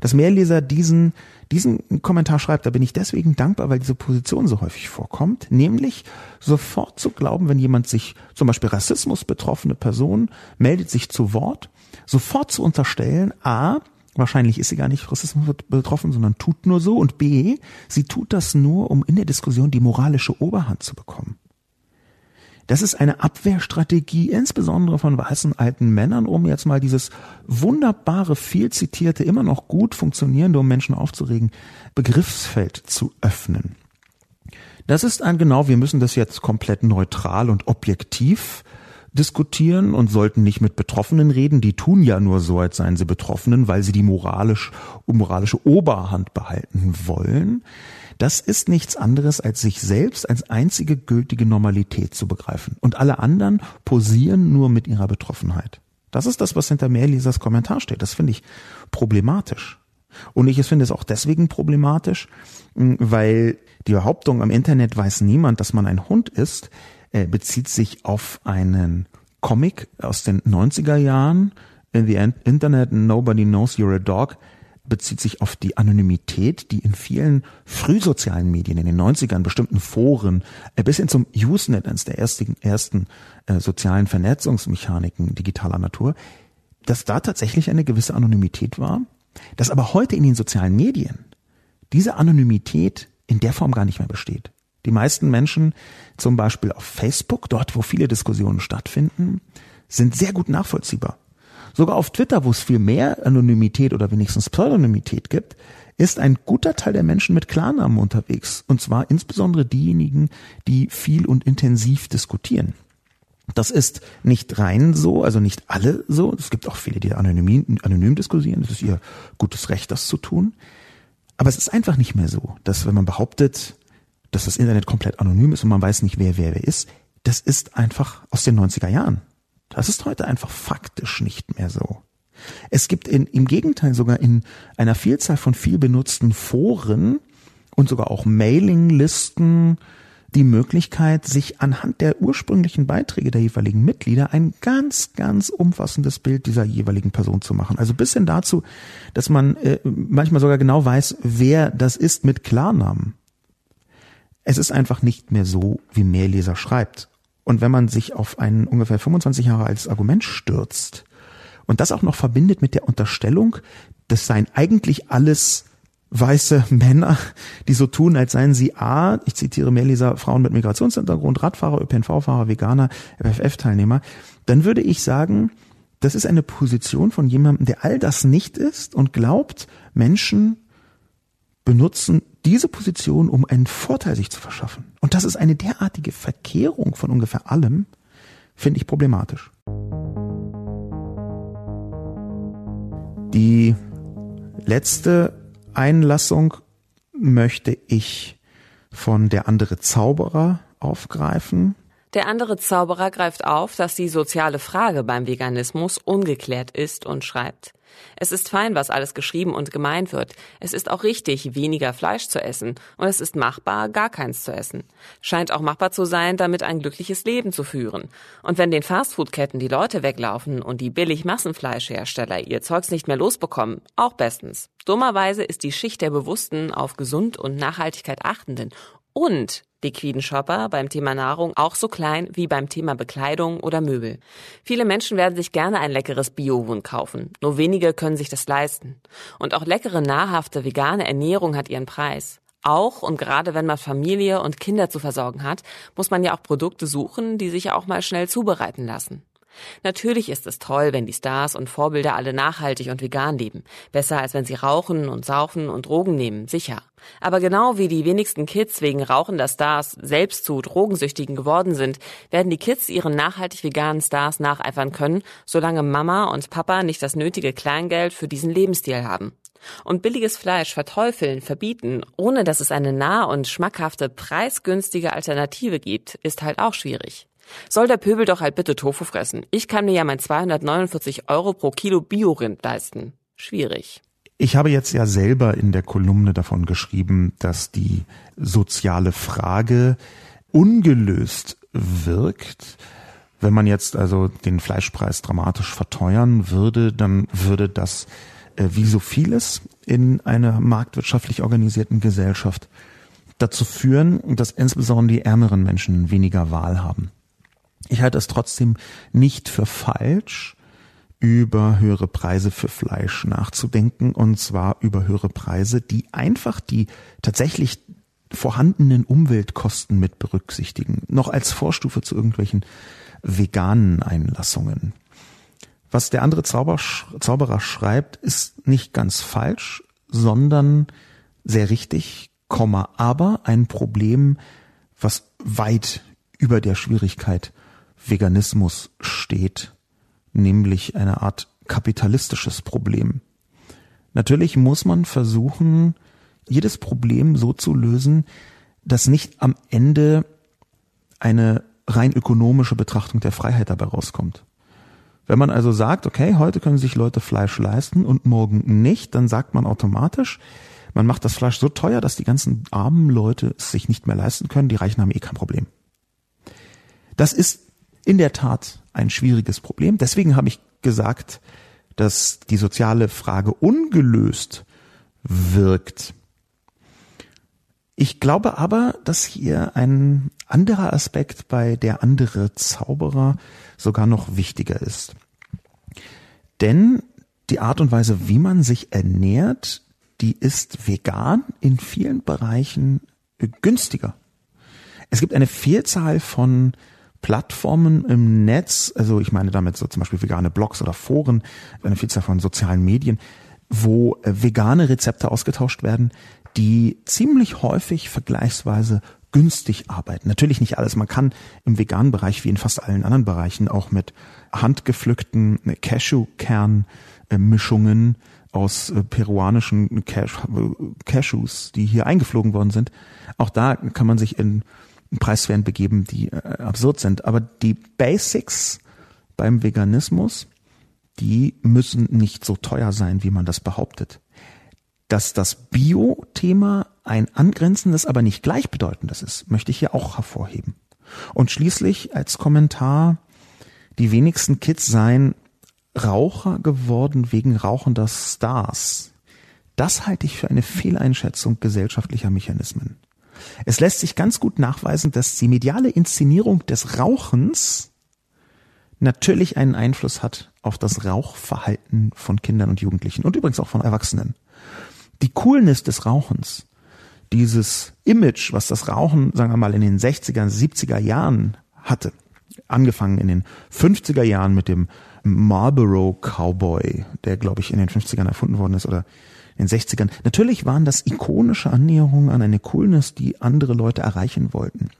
Dass Mehrleser diesen, diesen Kommentar schreibt, da bin ich deswegen dankbar, weil diese Position so häufig vorkommt, nämlich sofort zu glauben, wenn jemand sich, zum Beispiel Rassismus betroffene Person, meldet sich zu Wort sofort zu unterstellen, a, wahrscheinlich ist sie gar nicht Rassismus betroffen, sondern tut nur so und b, sie tut das nur, um in der Diskussion die moralische Oberhand zu bekommen. Das ist eine Abwehrstrategie, insbesondere von weißen alten Männern, um jetzt mal dieses wunderbare, viel zitierte, immer noch gut funktionierende, um Menschen aufzuregen, Begriffsfeld zu öffnen. Das ist ein genau, wir müssen das jetzt komplett neutral und objektiv diskutieren und sollten nicht mit Betroffenen reden. Die tun ja nur so, als seien sie Betroffenen, weil sie die moralisch, moralische Oberhand behalten wollen. Das ist nichts anderes, als sich selbst als einzige gültige Normalität zu begreifen. Und alle anderen posieren nur mit ihrer Betroffenheit. Das ist das, was hinter Mehrlesers Kommentar steht. Das finde ich problematisch. Und ich finde es auch deswegen problematisch, weil die Behauptung am Internet weiß niemand, dass man ein Hund ist, äh, bezieht sich auf einen Comic aus den 90er Jahren. In the Internet, Nobody Knows You're a Dog bezieht sich auf die Anonymität, die in vielen frühsozialen Medien in den 90ern, bestimmten Foren, äh, bis hin zum Usenet, eines der ersten, ersten äh, sozialen Vernetzungsmechaniken digitaler Natur, dass da tatsächlich eine gewisse Anonymität war, dass aber heute in den sozialen Medien diese Anonymität in der Form gar nicht mehr besteht. Die meisten Menschen, zum Beispiel auf Facebook, dort wo viele Diskussionen stattfinden, sind sehr gut nachvollziehbar. Sogar auf Twitter, wo es viel mehr Anonymität oder wenigstens Pseudonymität gibt, ist ein guter Teil der Menschen mit Klarnamen unterwegs. Und zwar insbesondere diejenigen, die viel und intensiv diskutieren. Das ist nicht rein so, also nicht alle so. Es gibt auch viele, die anonym, anonym diskutieren. Das ist ihr gutes Recht, das zu tun. Aber es ist einfach nicht mehr so, dass wenn man behauptet, dass das Internet komplett anonym ist und man weiß nicht, wer wer wer ist, das ist einfach aus den 90er Jahren. Das ist heute einfach faktisch nicht mehr so. Es gibt in, im Gegenteil sogar in einer Vielzahl von viel benutzten Foren und sogar auch Mailinglisten die Möglichkeit, sich anhand der ursprünglichen Beiträge der jeweiligen Mitglieder ein ganz, ganz umfassendes Bild dieser jeweiligen Person zu machen. Also bis hin dazu, dass man äh, manchmal sogar genau weiß, wer das ist mit Klarnamen. Es ist einfach nicht mehr so, wie Mehrleser schreibt. Und wenn man sich auf ein ungefähr 25 Jahre altes Argument stürzt und das auch noch verbindet mit der Unterstellung, das seien eigentlich alles weiße Männer, die so tun, als seien sie A, ich zitiere Mehrleser, Frauen mit Migrationshintergrund, Radfahrer, ÖPNV-Fahrer, Veganer, FFF-Teilnehmer, dann würde ich sagen, das ist eine Position von jemandem, der all das nicht ist und glaubt, Menschen benutzen diese Position, um einen Vorteil sich zu verschaffen. Und das ist eine derartige Verkehrung von ungefähr allem, finde ich problematisch. Die letzte Einlassung möchte ich von der andere Zauberer aufgreifen. Der andere Zauberer greift auf, dass die soziale Frage beim Veganismus ungeklärt ist und schreibt. Es ist fein, was alles geschrieben und gemeint wird. Es ist auch richtig, weniger Fleisch zu essen. Und es ist machbar, gar keins zu essen. Scheint auch machbar zu sein, damit ein glückliches Leben zu führen. Und wenn den Fastfood-Ketten die Leute weglaufen und die billig Massenfleischhersteller ihr Zeugs nicht mehr losbekommen, auch bestens. Dummerweise ist die Schicht der Bewussten auf Gesund und Nachhaltigkeit achtenden und liquiden Shopper beim Thema Nahrung auch so klein wie beim Thema Bekleidung oder Möbel. Viele Menschen werden sich gerne ein leckeres Biohuhn kaufen. Nur wenige können sich das leisten. Und auch leckere, nahrhafte, vegane Ernährung hat ihren Preis. Auch und gerade wenn man Familie und Kinder zu versorgen hat, muss man ja auch Produkte suchen, die sich auch mal schnell zubereiten lassen. Natürlich ist es toll, wenn die Stars und Vorbilder alle nachhaltig und vegan leben. Besser als wenn sie rauchen und saufen und Drogen nehmen, sicher. Aber genau wie die wenigsten Kids wegen rauchender Stars selbst zu Drogensüchtigen geworden sind, werden die Kids ihren nachhaltig veganen Stars nacheifern können, solange Mama und Papa nicht das nötige Kleingeld für diesen Lebensstil haben. Und billiges Fleisch verteufeln, verbieten, ohne dass es eine nah und schmackhafte, preisgünstige Alternative gibt, ist halt auch schwierig. Soll der Pöbel doch halt bitte Tofu fressen. Ich kann mir ja mein 249 Euro pro Kilo Biorind leisten. Schwierig. Ich habe jetzt ja selber in der Kolumne davon geschrieben, dass die soziale Frage ungelöst wirkt. Wenn man jetzt also den Fleischpreis dramatisch verteuern würde, dann würde das äh, wie so vieles in einer marktwirtschaftlich organisierten Gesellschaft dazu führen, dass insbesondere die ärmeren Menschen weniger Wahl haben. Ich halte es trotzdem nicht für falsch, über höhere Preise für Fleisch nachzudenken und zwar über höhere Preise, die einfach die tatsächlich vorhandenen Umweltkosten mit berücksichtigen, noch als Vorstufe zu irgendwelchen veganen Einlassungen. Was der andere Zauber, Zauberer schreibt, ist nicht ganz falsch, sondern sehr richtig, aber ein Problem, was weit über der Schwierigkeit Veganismus steht, nämlich eine Art kapitalistisches Problem. Natürlich muss man versuchen, jedes Problem so zu lösen, dass nicht am Ende eine rein ökonomische Betrachtung der Freiheit dabei rauskommt. Wenn man also sagt, okay, heute können sich Leute Fleisch leisten und morgen nicht, dann sagt man automatisch, man macht das Fleisch so teuer, dass die ganzen armen Leute es sich nicht mehr leisten können, die Reichen haben eh kein Problem. Das ist in der Tat ein schwieriges Problem. Deswegen habe ich gesagt, dass die soziale Frage ungelöst wirkt. Ich glaube aber, dass hier ein anderer Aspekt bei der andere Zauberer sogar noch wichtiger ist. Denn die Art und Weise, wie man sich ernährt, die ist vegan in vielen Bereichen günstiger. Es gibt eine Vielzahl von Plattformen im Netz, also ich meine damit so zum Beispiel vegane Blogs oder Foren, eine Vielzahl von sozialen Medien, wo äh, vegane Rezepte ausgetauscht werden, die ziemlich häufig vergleichsweise günstig arbeiten. Natürlich nicht alles. Man kann im veganen Bereich wie in fast allen anderen Bereichen auch mit handgepflückten Cashewkern-Mischungen aus äh, peruanischen Cash Cashews, die hier eingeflogen worden sind. Auch da kann man sich in Preissphären begeben, die äh, absurd sind. Aber die Basics beim Veganismus, die müssen nicht so teuer sein, wie man das behauptet. Dass das Bio-Thema ein angrenzendes, aber nicht gleichbedeutendes ist, möchte ich hier auch hervorheben. Und schließlich als Kommentar, die wenigsten Kids seien Raucher geworden wegen rauchender Stars. Das halte ich für eine Fehleinschätzung gesellschaftlicher Mechanismen. Es lässt sich ganz gut nachweisen, dass die mediale Inszenierung des Rauchens natürlich einen Einfluss hat auf das Rauchverhalten von Kindern und Jugendlichen und übrigens auch von Erwachsenen. Die Coolness des Rauchens, dieses Image, was das Rauchen, sagen wir mal, in den 60er, 70er Jahren hatte, angefangen in den 50er Jahren mit dem Marlboro Cowboy, der glaube ich in den 50ern erfunden worden ist oder in den 60ern. Natürlich waren das ikonische Annäherungen an eine Coolness, die andere Leute erreichen wollten.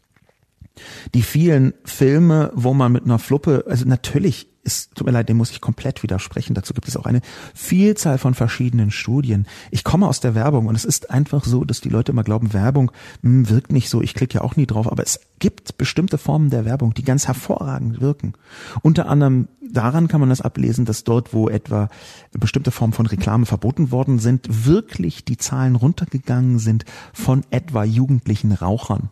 Die vielen Filme, wo man mit einer Fluppe, also natürlich ist, tut mir leid, dem muss ich komplett widersprechen. Dazu gibt es auch eine Vielzahl von verschiedenen Studien. Ich komme aus der Werbung und es ist einfach so, dass die Leute immer glauben, Werbung mh, hm, wirkt nicht so. Ich klicke ja auch nie drauf, aber es gibt bestimmte Formen der Werbung, die ganz hervorragend wirken. Unter anderem daran kann man das ablesen, dass dort, wo etwa bestimmte Formen von Reklame verboten worden sind, wirklich die Zahlen runtergegangen sind von etwa jugendlichen Rauchern.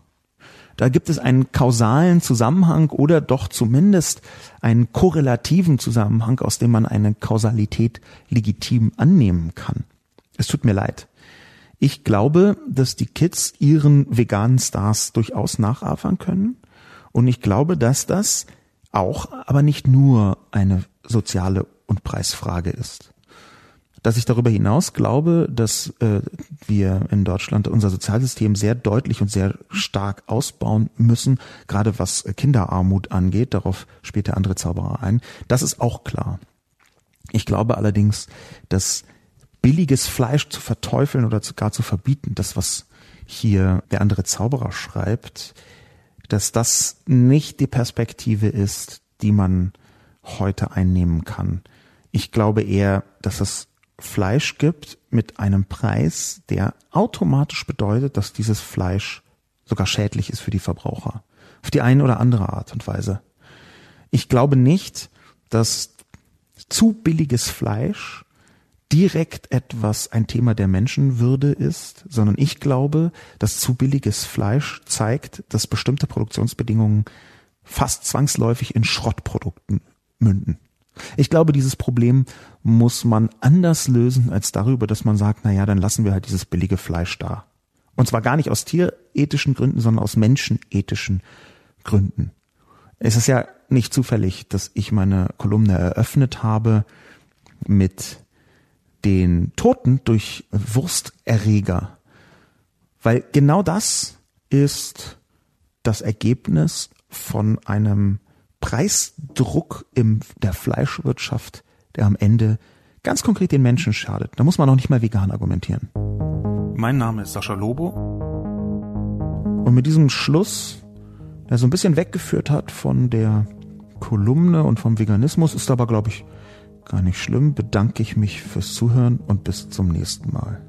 Da gibt es einen kausalen Zusammenhang oder doch zumindest einen korrelativen Zusammenhang, aus dem man eine Kausalität legitim annehmen kann. Es tut mir leid. Ich glaube, dass die Kids ihren veganen Stars durchaus nacheifern können. Und ich glaube, dass das auch, aber nicht nur eine soziale und Preisfrage ist dass ich darüber hinaus glaube, dass äh, wir in Deutschland unser Sozialsystem sehr deutlich und sehr stark ausbauen müssen, gerade was Kinderarmut angeht. Darauf spielt der andere Zauberer ein. Das ist auch klar. Ich glaube allerdings, dass billiges Fleisch zu verteufeln oder gar zu verbieten, das was hier der andere Zauberer schreibt, dass das nicht die Perspektive ist, die man heute einnehmen kann. Ich glaube eher, dass es Fleisch gibt mit einem Preis, der automatisch bedeutet, dass dieses Fleisch sogar schädlich ist für die Verbraucher. Auf die eine oder andere Art und Weise. Ich glaube nicht, dass zu billiges Fleisch direkt etwas ein Thema der Menschenwürde ist, sondern ich glaube, dass zu billiges Fleisch zeigt, dass bestimmte Produktionsbedingungen fast zwangsläufig in Schrottprodukten münden. Ich glaube, dieses Problem muss man anders lösen als darüber, dass man sagt, na ja, dann lassen wir halt dieses billige Fleisch da. Und zwar gar nicht aus tierethischen Gründen, sondern aus menschenethischen Gründen. Es ist ja nicht zufällig, dass ich meine Kolumne eröffnet habe mit den Toten durch Wursterreger. Weil genau das ist das Ergebnis von einem Preisdruck in der Fleischwirtschaft, der am Ende ganz konkret den Menschen schadet. Da muss man noch nicht mal vegan argumentieren. Mein Name ist Sascha Lobo. Und mit diesem Schluss, der so ein bisschen weggeführt hat von der Kolumne und vom Veganismus, ist aber, glaube ich, gar nicht schlimm, bedanke ich mich fürs Zuhören und bis zum nächsten Mal.